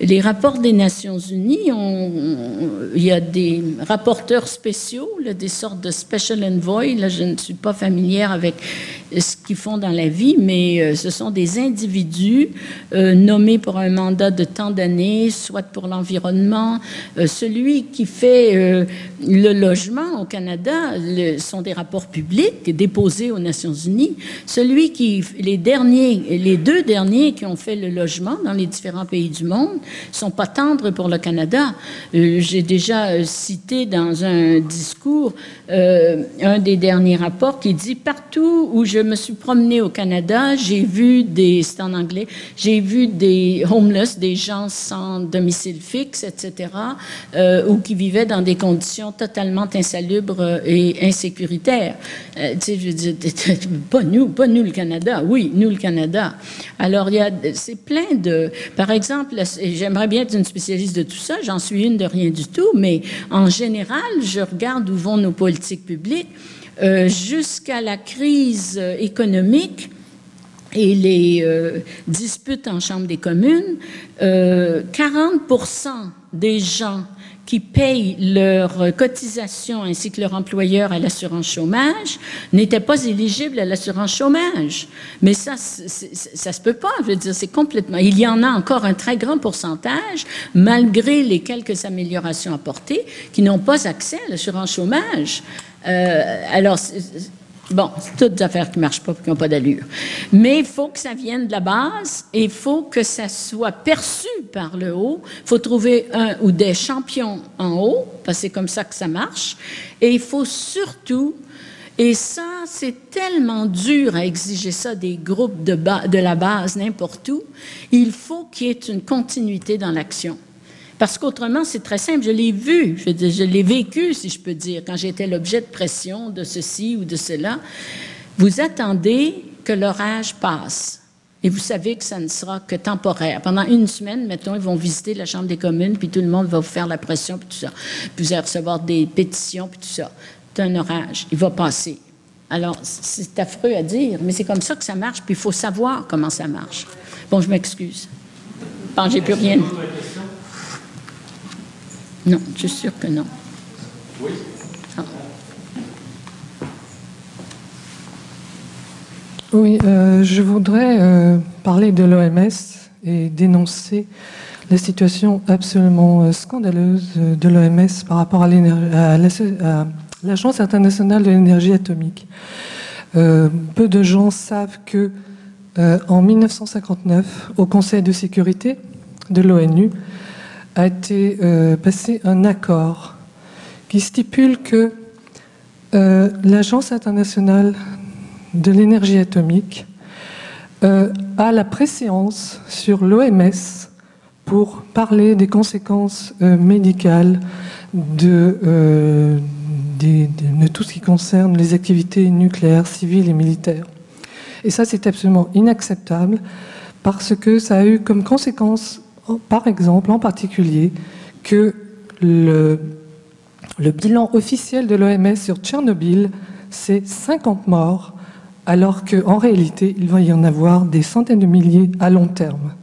les rapports des Nations Unies, il y a des rapporteurs spéciaux, des sortes de special envoy. Là, je ne suis pas familière avec ce qu'ils font dans la vie, mais euh, ce sont des individus euh, nommés pour un mandat de tant d'années, soit pour l'environnement. Euh, celui qui fait le logement au Canada le, sont des rapports publics déposés aux Nations Unies. Celui qui, les derniers, les deux derniers qui ont fait le logement dans les différents pays du monde sont pas tendres pour le Canada. J'ai déjà cité dans un discours un des derniers rapports qui dit partout où je me suis promenée au Canada, j'ai vu des, c'est en anglais, j'ai vu des homeless, des gens sans domicile fixe, etc., euh, ou qui vivaient dans des conditions totalement insalubres et insécuritaires. Euh, tu sais, je dire, pas nous, pas nous le Canada, oui, nous le Canada. Alors, il y a, c'est plein de, par exemple, j'aimerais bien être une spécialiste de tout ça, j'en suis une de rien du tout, mais en général, je regarde où vont nos politiques publiques. Euh, jusqu'à la crise économique et les euh, disputes en Chambre des communes, 40% euh, des gens qui payent leur cotisation ainsi que leur employeur à l'assurance chômage n'étaient pas éligibles à l'assurance chômage. Mais ça, ça se peut pas. Je veux dire, c'est complètement. Il y en a encore un très grand pourcentage, malgré les quelques améliorations apportées, qui n'ont pas accès à l'assurance chômage. Euh, alors, bon, c'est toutes des affaires qui ne marchent pas qui n'ont pas d'allure. Mais il faut que ça vienne de la base et il faut que ça soit perçu par le haut. Il faut trouver un ou des champions en haut, parce que c'est comme ça que ça marche. Et il faut surtout et ça, c'est tellement dur à exiger ça des groupes de, de la base n'importe où. Il faut qu'il y ait une continuité dans l'action. Parce qu'autrement, c'est très simple. Je l'ai vu, je, l'ai vécu, si je peux dire, quand j'étais l'objet de pression de ceci ou de cela. Vous attendez que l'orage passe. Et vous savez que ça ne sera que temporaire. Pendant une semaine, mettons, ils vont visiter la Chambre des communes, puis tout le monde va vous faire la pression, puis tout ça. Puis vous allez recevoir des pétitions, puis tout ça. C'est un orage. Il va passer. Alors, c'est affreux à dire, mais c'est comme ça que ça marche, puis il faut savoir comment ça marche. Bon, je m'excuse. Bon, j'ai plus rien. Non, je suis sûr que non. Oui. Ah. Oui, euh, je voudrais euh, parler de l'OMS et dénoncer la situation absolument euh, scandaleuse de l'OMS par rapport à l'Agence internationale de l'énergie atomique. peu de gens savent que en 1959, au Conseil de sécurité de l'ONU, a été euh, passé un accord qui stipule que euh, l'Agence internationale de l'énergie atomique euh, a la préséance sur l'OMS pour parler des conséquences médicales de, de, tout ce qui concerne les activités nucléaires, civiles et militaires. Et ça, c'est absolument inacceptable parce que ça a eu comme conséquence par exemple, en particulier, que le, bilan officiel de l'OMS sur Tchernobyl, c'est 50 morts, alors qu'en réalité, il va y en avoir des centaines de milliers à long terme.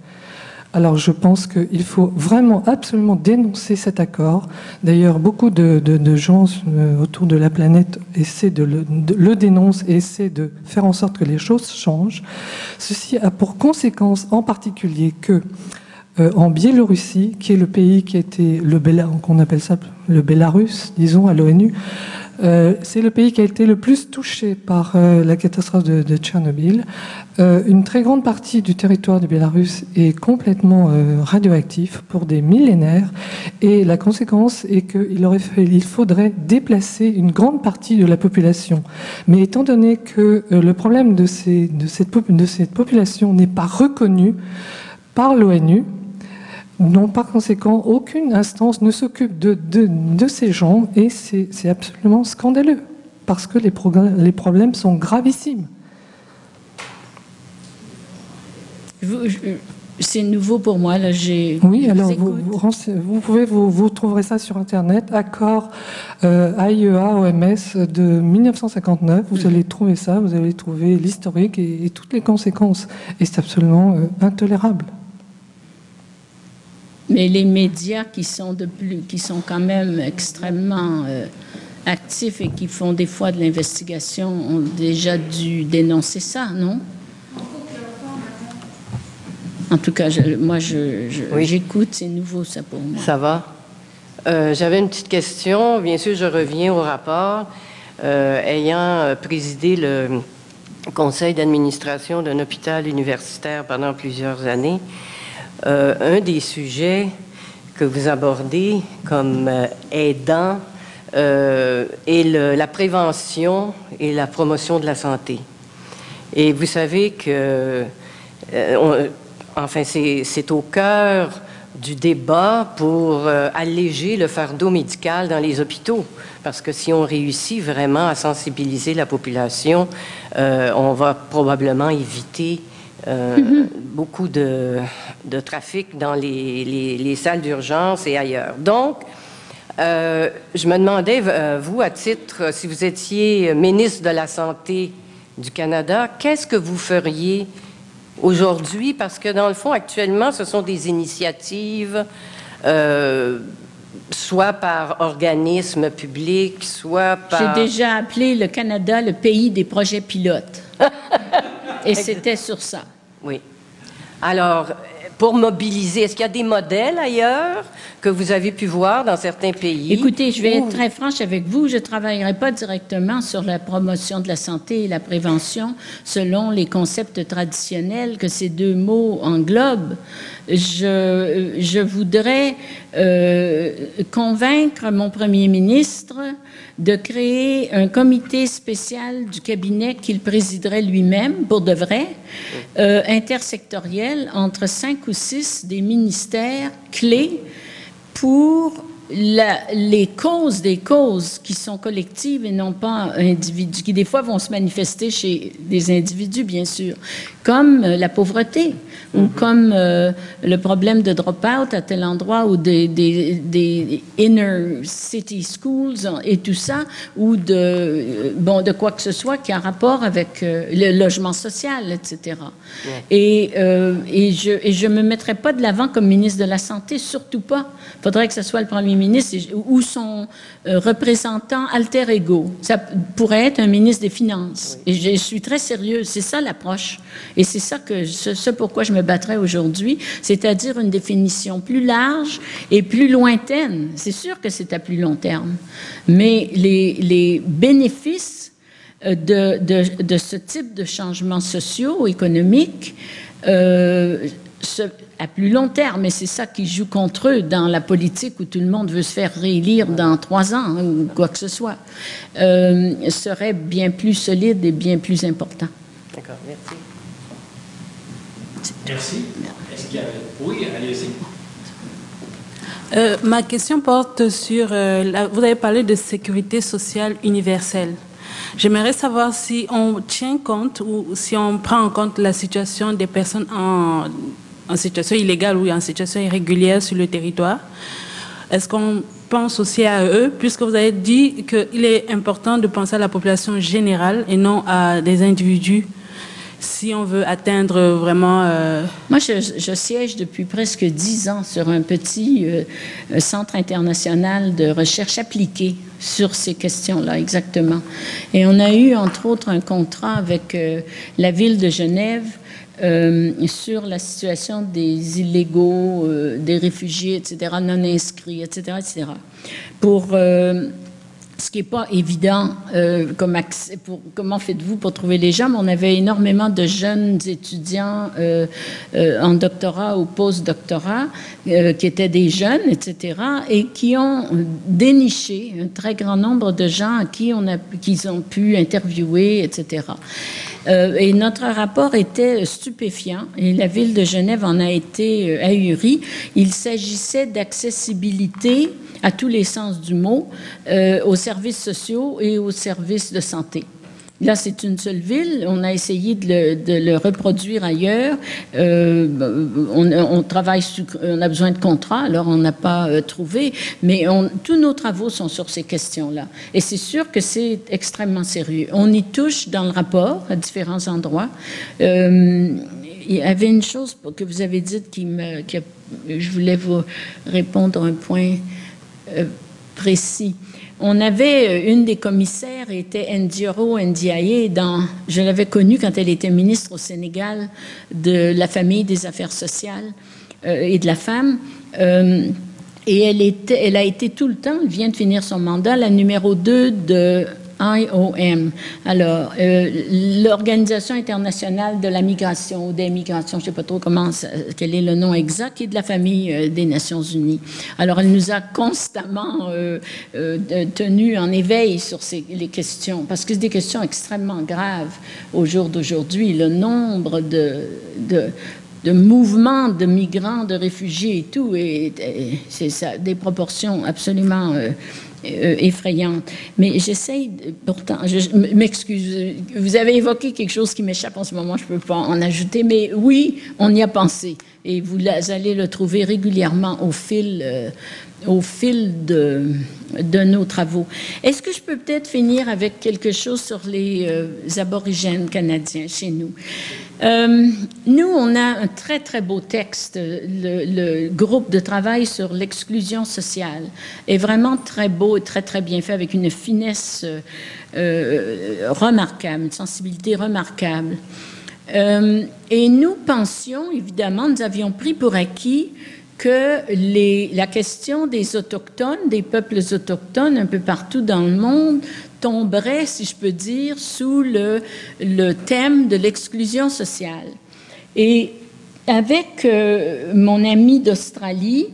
Alors je pense qu'il faut vraiment absolument dénoncer cet accord. D'ailleurs, beaucoup de, gens euh, autour de la planète essaient de le, de le dénoncent et essaient de faire en sorte que les choses changent. Ceci a pour conséquence en particulier que euh, en Biélorussie, qui est le pays qui été le qu'on appelle ça le Bélarus, disons à l'ONU. Euh, c'est le pays qui a été le plus touché par euh, la catastrophe de, Tchernobyl. une très grande partie du territoire du Bélarus est complètement radioactif pour des millénaires, et la conséquence est qu'il faudrait déplacer une grande partie de la population. Mais étant donné que le problème de cette population n'est pas reconnu par l'ONU, non, par conséquent, aucune instance ne s'occupe de, de, ces gens et c'est absolument scandaleux parce que les, les problèmes sont gravissimes. C'est nouveau pour moi, là, j'ai... Oui, alors vous, vous, pouvez, vous, vous, trouverez ça sur Internet, accord euh, AIEA OMS de 1959, vous allez trouver ça, vous allez trouver l'historique et, toutes les conséquences, et c'est absolument euh, intolérable. Mais les médias qui sont, de plus, qui sont quand même extrêmement euh, actifs et qui font des fois de l'investigation ont déjà dû dénoncer ça, non? En tout cas, moi, je, j'écoute, c'est nouveau ça pour moi. Ça va. Euh, j'avais une petite question. Bien sûr, je reviens au rapport. Euh, ayant présidé le conseil d'administration d'un hôpital universitaire pendant plusieurs années, un des sujets que vous abordez comme euh, aidant euh, est la prévention et la promotion de la santé. Et vous savez que, euh, enfin, c'est au cœur du débat pour euh, alléger le fardeau médical dans les hôpitaux. Parce que si on réussit vraiment à sensibiliser la population, euh, on va probablement éviter mm-hmm. beaucoup de, de, trafic dans les, les, les salles d'urgence et ailleurs. Donc, euh, je me demandais, euh, vous, à titre, si vous étiez ministre de la Santé du Canada, qu'est-ce que vous feriez aujourd'hui? Parce que, dans le fond, actuellement, ce sont des initiatives, euh, soit par organismes publics, soit par... J'ai déjà appelé le Canada le pays des projets pilotes. Et c'était sur ça. Oui. Alors, pour mobiliser? Est-ce qu'il y a des modèles ailleurs que vous avez pu voir dans certains pays? Écoutez, je vais être très franche avec vous. Je ne travaillerai pas directement sur la promotion de la santé et la prévention selon les concepts traditionnels que ces deux mots englobent. Je, je voudrais euh, convaincre mon premier ministre de créer un comité spécial du cabinet qu'il présiderait lui-même, pour de vrai, euh, intersectoriel, entre cinq ou six des ministères clés pour les causes des causes qui sont collectives et non pas individuelles, qui des fois vont se manifester chez des individus, bien sûr, comme euh, la pauvreté ou mm-hmm. comme euh, le problème de drop-out à tel endroit ou des, des, inner city schools et tout ça, ou de, euh, bon, de quoi que ce soit qui a rapport avec le logement social, etc. Et, et je ne me mettrai pas de l'avant comme ministre de la Santé, surtout pas. Il faudrait que ce soit le premier ministre ou son représentant alter ego. Ça pourrait être un ministre des Finances. Et je, suis très sérieuse. C'est ça l'approche. Et c'est ça que ce, pourquoi je me battrai aujourd'hui, c'est-à-dire une définition plus large et plus lointaine. C'est sûr que c'est à plus long terme, mais les, bénéfices euh, de, ce type de changements sociaux, économiques, euh, à plus long terme, et c'est ça qui joue contre eux dans la politique où tout le monde veut se faire réélire dans trois ans ou quoi que ce soit, euh, serait bien plus solide et bien plus important. D'accord, merci. Merci. Est-ce qu'il y a... Oui, allez-y. Euh, ma question porte sur, euh, vous avez parlé de sécurité sociale universelle. J'aimerais savoir si on tient compte ou si on prend en compte la situation des personnes en en situation illégale ou en situation irrégulière sur le territoire. Est-ce qu'on pense aussi à eux, puisque vous avez dit qu'il est important de penser à la population générale et non à des individus si on veut atteindre vraiment... Euh, Moi, je, siège depuis presque dix ans sur un petit euh, centre international de recherche appliquée sur ces questions-là, exactement. Et on a eu, entre autres, un contrat avec euh, la ville de Genève euh, sur la situation des illégaux, euh, des réfugiés, etc., non inscrits, etc., etc. Pour euh, ce qui n'est pas évident comme accès, pour, comment faites-vous pour trouver les gens? on avait énormément de jeunes étudiants en doctorat ou post-doctorat qui étaient des jeunes, etc., et qui ont déniché un très grand nombre de gens à qui on a, qu'ils ont pu interviewer, etc. Euh, et notre rapport était stupéfiant et la ville de Genève en a été euh, ahurie. Il s'agissait d'accessibilité à tous les sens du mot euh, aux services sociaux et aux services de santé. Là, c'est une seule ville. On a essayé de le, reproduire ailleurs. Euh, on, travaille, on a besoin de contrats, alors on n'a pas euh, trouvé. Mais tous nos travaux sont sur ces questions-là. Et c'est sûr que c'est extrêmement sérieux. On y touche dans le rapport à différents endroits. Euh, il y avait une chose que vous avez dite qui me, qui je voulais vous répondre à un point précis. On avait euh, une des commissaires était Ndioro Ndiaye je l'avais connue quand elle était ministre au Sénégal de la famille des affaires sociales euh, et de la femme. Euh, et elle elle a été tout le temps elle vient de finir son mandat la numéro 2 de IOM. Alors, euh, l'Organisation internationale de la migration ou des migrations, je ne sais pas trop comment, quel est le nom exact, qui est de la famille euh, des Nations Unies. Alors, elle nous a constamment euh, euh, tenus en éveil sur ces, les questions, parce que c'est des questions extrêmement graves au jour d'aujourd'hui. Le nombre de, de mouvements de migrants, de réfugiés et tout, et, c'est des proportions absolument euh, effrayantes. Mais j'essaye, pourtant, je m'excuse, vous avez évoqué quelque chose qui m'échappe en ce moment, je ne peux pas en ajouter, mais oui, on y a pensé, et vous allez le trouver régulièrement au fil, euh, au fil de, nos travaux. Est-ce que je peux peut-être finir avec quelque chose sur les euh, aborigènes canadiens chez nous? Euh, nous, on a un très, très beau texte. Le, groupe de travail sur l'exclusion sociale est vraiment très beau et très, très bien fait avec une finesse remarquable, une sensibilité remarquable. Euh, et nous pensions, évidemment, nous avions pris pour acquis que les, la question des autochtones, des peuples autochtones un peu partout dans le monde, tomberait, si je peux dire, sous le, le thème de l'exclusion sociale. Et avec euh, mon ami d'Australie,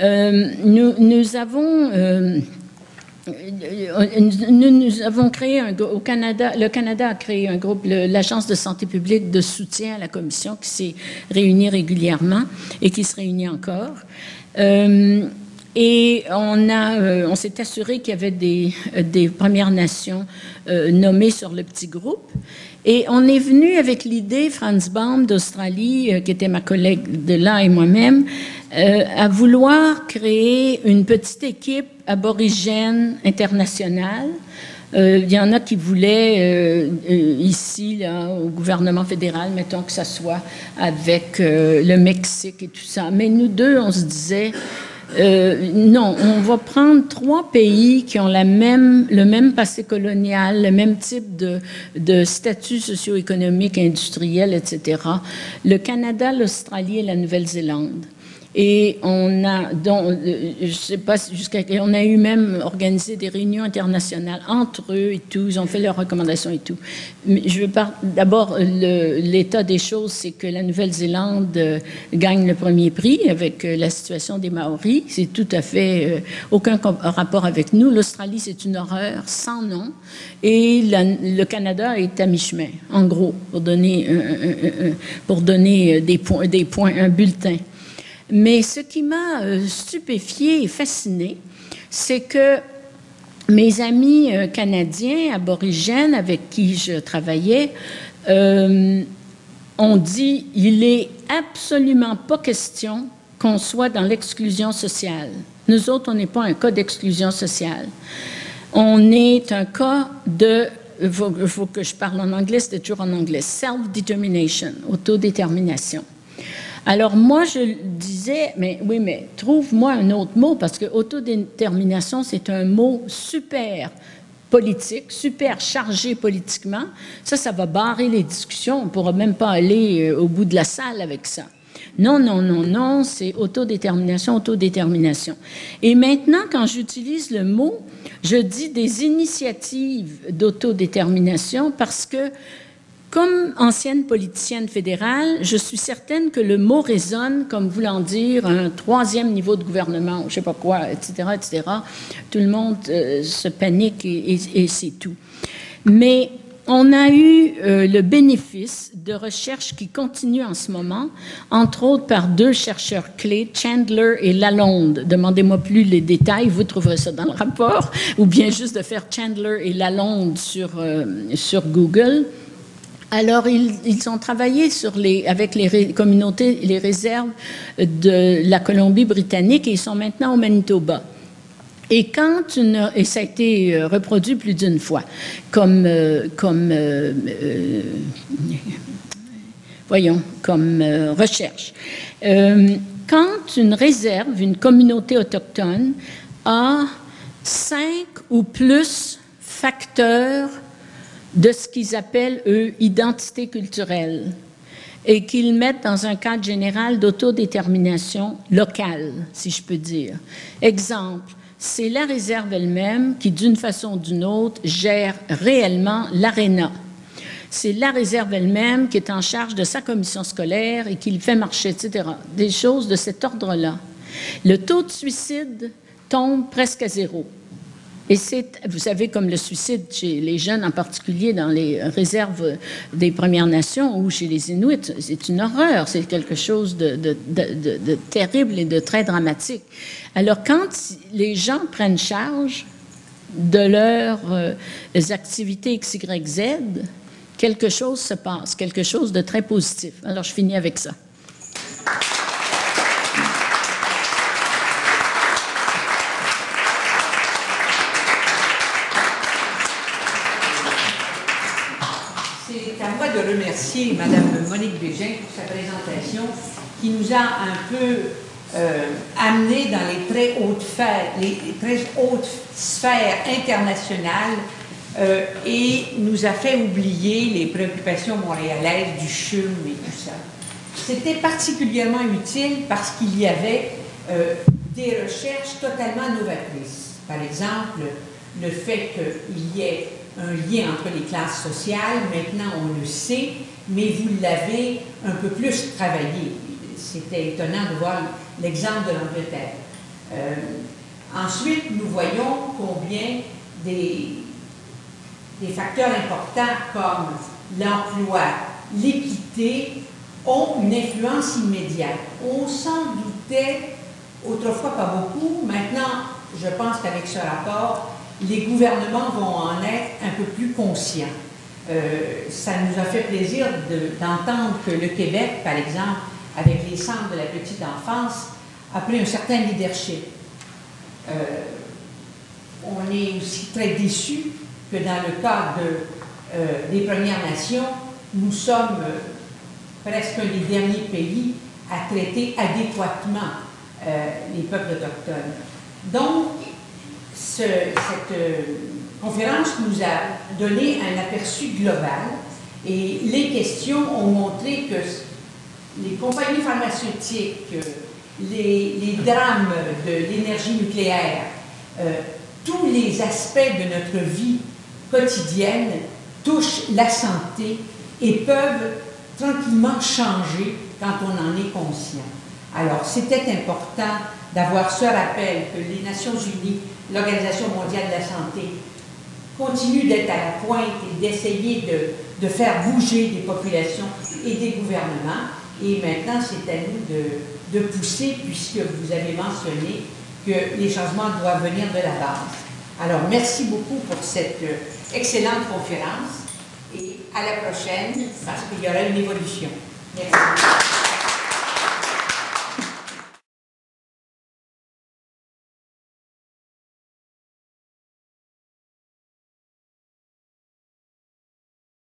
euh, nous, nous avons... euh, nous, avons créé au Canada, le Canada a créé un groupe, l'Agence de santé publique de soutien à la commission qui s'est réunie régulièrement et qui se réunit encore. Euh, et on, euh, on s'est assuré qu'il y avait des, euh, des Premières Nations euh, nommées sur le petit groupe. Et on est venu avec l'idée, Franz Baum d'Australie, qui était ma collègue de là et moi-même, à vouloir créer une petite équipe aborigène internationale. Il y en a qui voulaient ici, au gouvernement fédéral, mettons que ça soit avec le Mexique et tout ça. Mais nous deux, on se disait, euh, non, on va prendre trois pays qui ont la même, le même passé colonial, le même type de, de statut socio-économique, industriel, etc. Le Canada, l'Australie et la Nouvelle-Zélande. Et on a, dont, euh, je sais pas jusqu'à, on a eu même organisé des réunions internationales entre eux et tout. Ils ont fait leurs recommandations et tout. Mais je veux d'abord, l'état des choses, c'est que la Nouvelle-Zélande euh, gagne le premier prix avec euh, la situation des Maoris. C'est tout à fait aucun rapport avec nous. L'Australie, c'est une horreur sans nom. Et le Canada est à mi-chemin, en gros, pour donner, des points, un bulletin. Mais ce qui m'a euh, stupéfié et fasciné, c'est que mes amis euh, canadiens, aborigènes avec qui je travaillais, euh, ont dit il est absolument pas question qu'on soit dans l'exclusion sociale. Nous autres, on n'est pas un cas d'exclusion sociale. On est un cas de, il faut que je parle en anglais, c'est toujours en anglais, self-determination, autodétermination. Alors moi, je disais, mais oui, mais trouve-moi un autre mot, parce que autodétermination, c'est un mot super politique, super chargé politiquement. Ça, ça va barrer les discussions. On ne pourra même pas aller euh, au bout de la salle avec ça. Non, non, non, non, c'est autodétermination, autodétermination. Et maintenant, quand j'utilise le mot, je dis des initiatives d'autodétermination parce que comme ancienne politicienne fédérale, je suis certaine que le mot résonne comme voulant dire un troisième niveau de gouvernement, je sais pas quoi, etc., etc. Tout le monde euh, se panique et c'est tout. Mais on a eu euh, le bénéfice de recherches qui continuent en ce moment, entre autres par deux chercheurs clés, Chandler et Lalonde. Demandez-moi plus les détails, vous trouverez ça dans le rapport, ou bien juste de faire Chandler et Lalonde sur, euh, sur Google. Alors, ils, ont travaillé avec les communautés, les réserves de la Colombie-Britannique et ils sont maintenant au Manitoba. Et quand une, et ça a été euh, reproduit plus d'une fois, comme, euh, comme euh, voyons, comme recherche. Quand une réserve, une communauté autochtone a cinq ou plus facteurs de ce qu'ils appellent, eux, identité culturelle et qu'ils mettent dans un cadre général d'autodétermination locale, si je peux dire. Exemple, c'est la réserve elle-même qui, d'une façon ou d'une autre, gère réellement l'aréna. C'est la réserve elle-même qui est en charge de sa commission scolaire et qui le fait marcher, etc. Des choses de cet ordre-là. Le taux de suicide tombe presque à zéro. Et c'est, vous savez, comme le suicide chez les jeunes, en particulier dans les réserves des Premières Nations ou chez les Inuits, c'est une horreur, c'est quelque chose de, terrible et de très dramatique. Alors, quand les gens prennent charge de leurs euh, activités XYZ, quelque chose se passe, quelque chose de très positif. Alors, je finis avec ça. De remercier Mme Monique Bégin pour sa présentation qui nous a un peu euh, amené dans les très hautes, sphères, internationales euh, et nous a fait oublier les préoccupations montréalaises du CHUM et tout ça. C'était particulièrement utile parce qu'il y avait euh, des recherches totalement novatrices. Par exemple, le fait qu'il y ait un lien entre les classes sociales. Maintenant, on le sait, mais vous l'avez un peu plus travaillé. C'était étonnant de voir l'exemple de l'Angleterre. Euh, ensuite, nous voyons combien des, des facteurs importants comme l'emploi, l'équité ont une influence immédiate. On s'en doutait autrefois pas beaucoup. Maintenant, je pense qu'avec ce rapport, les gouvernements vont en être un peu plus conscients. Euh, ça nous a fait plaisir d'entendre que le Québec, par exemple, avec les centres de la petite enfance, a pris un certain leadership. Euh, on est aussi très déçus que dans le cas de, euh, des Premières Nations, nous sommes presque des derniers pays à traiter adéquatement les peuples autochtones. Donc, cette euh, conférence nous a donné un aperçu global et les questions ont montré que les compagnies pharmaceutiques, les, drames de l'énergie nucléaire, euh, tous les aspects de notre vie quotidienne touchent la santé et peuvent tranquillement changer quand on en est conscient. Alors, c'était important d'avoir ce rappel que les Nations Unies l'Organisation mondiale de la santé continue d'être à la pointe et d'essayer de, de, faire bouger des populations et des gouvernements. Et maintenant, c'est à nous de, de, pousser, puisque vous avez mentionné que les changements doivent venir de la base. Alors, merci beaucoup pour cette euh, excellente conférence et à la prochaine, parce qu'il y aura une évolution. Merci.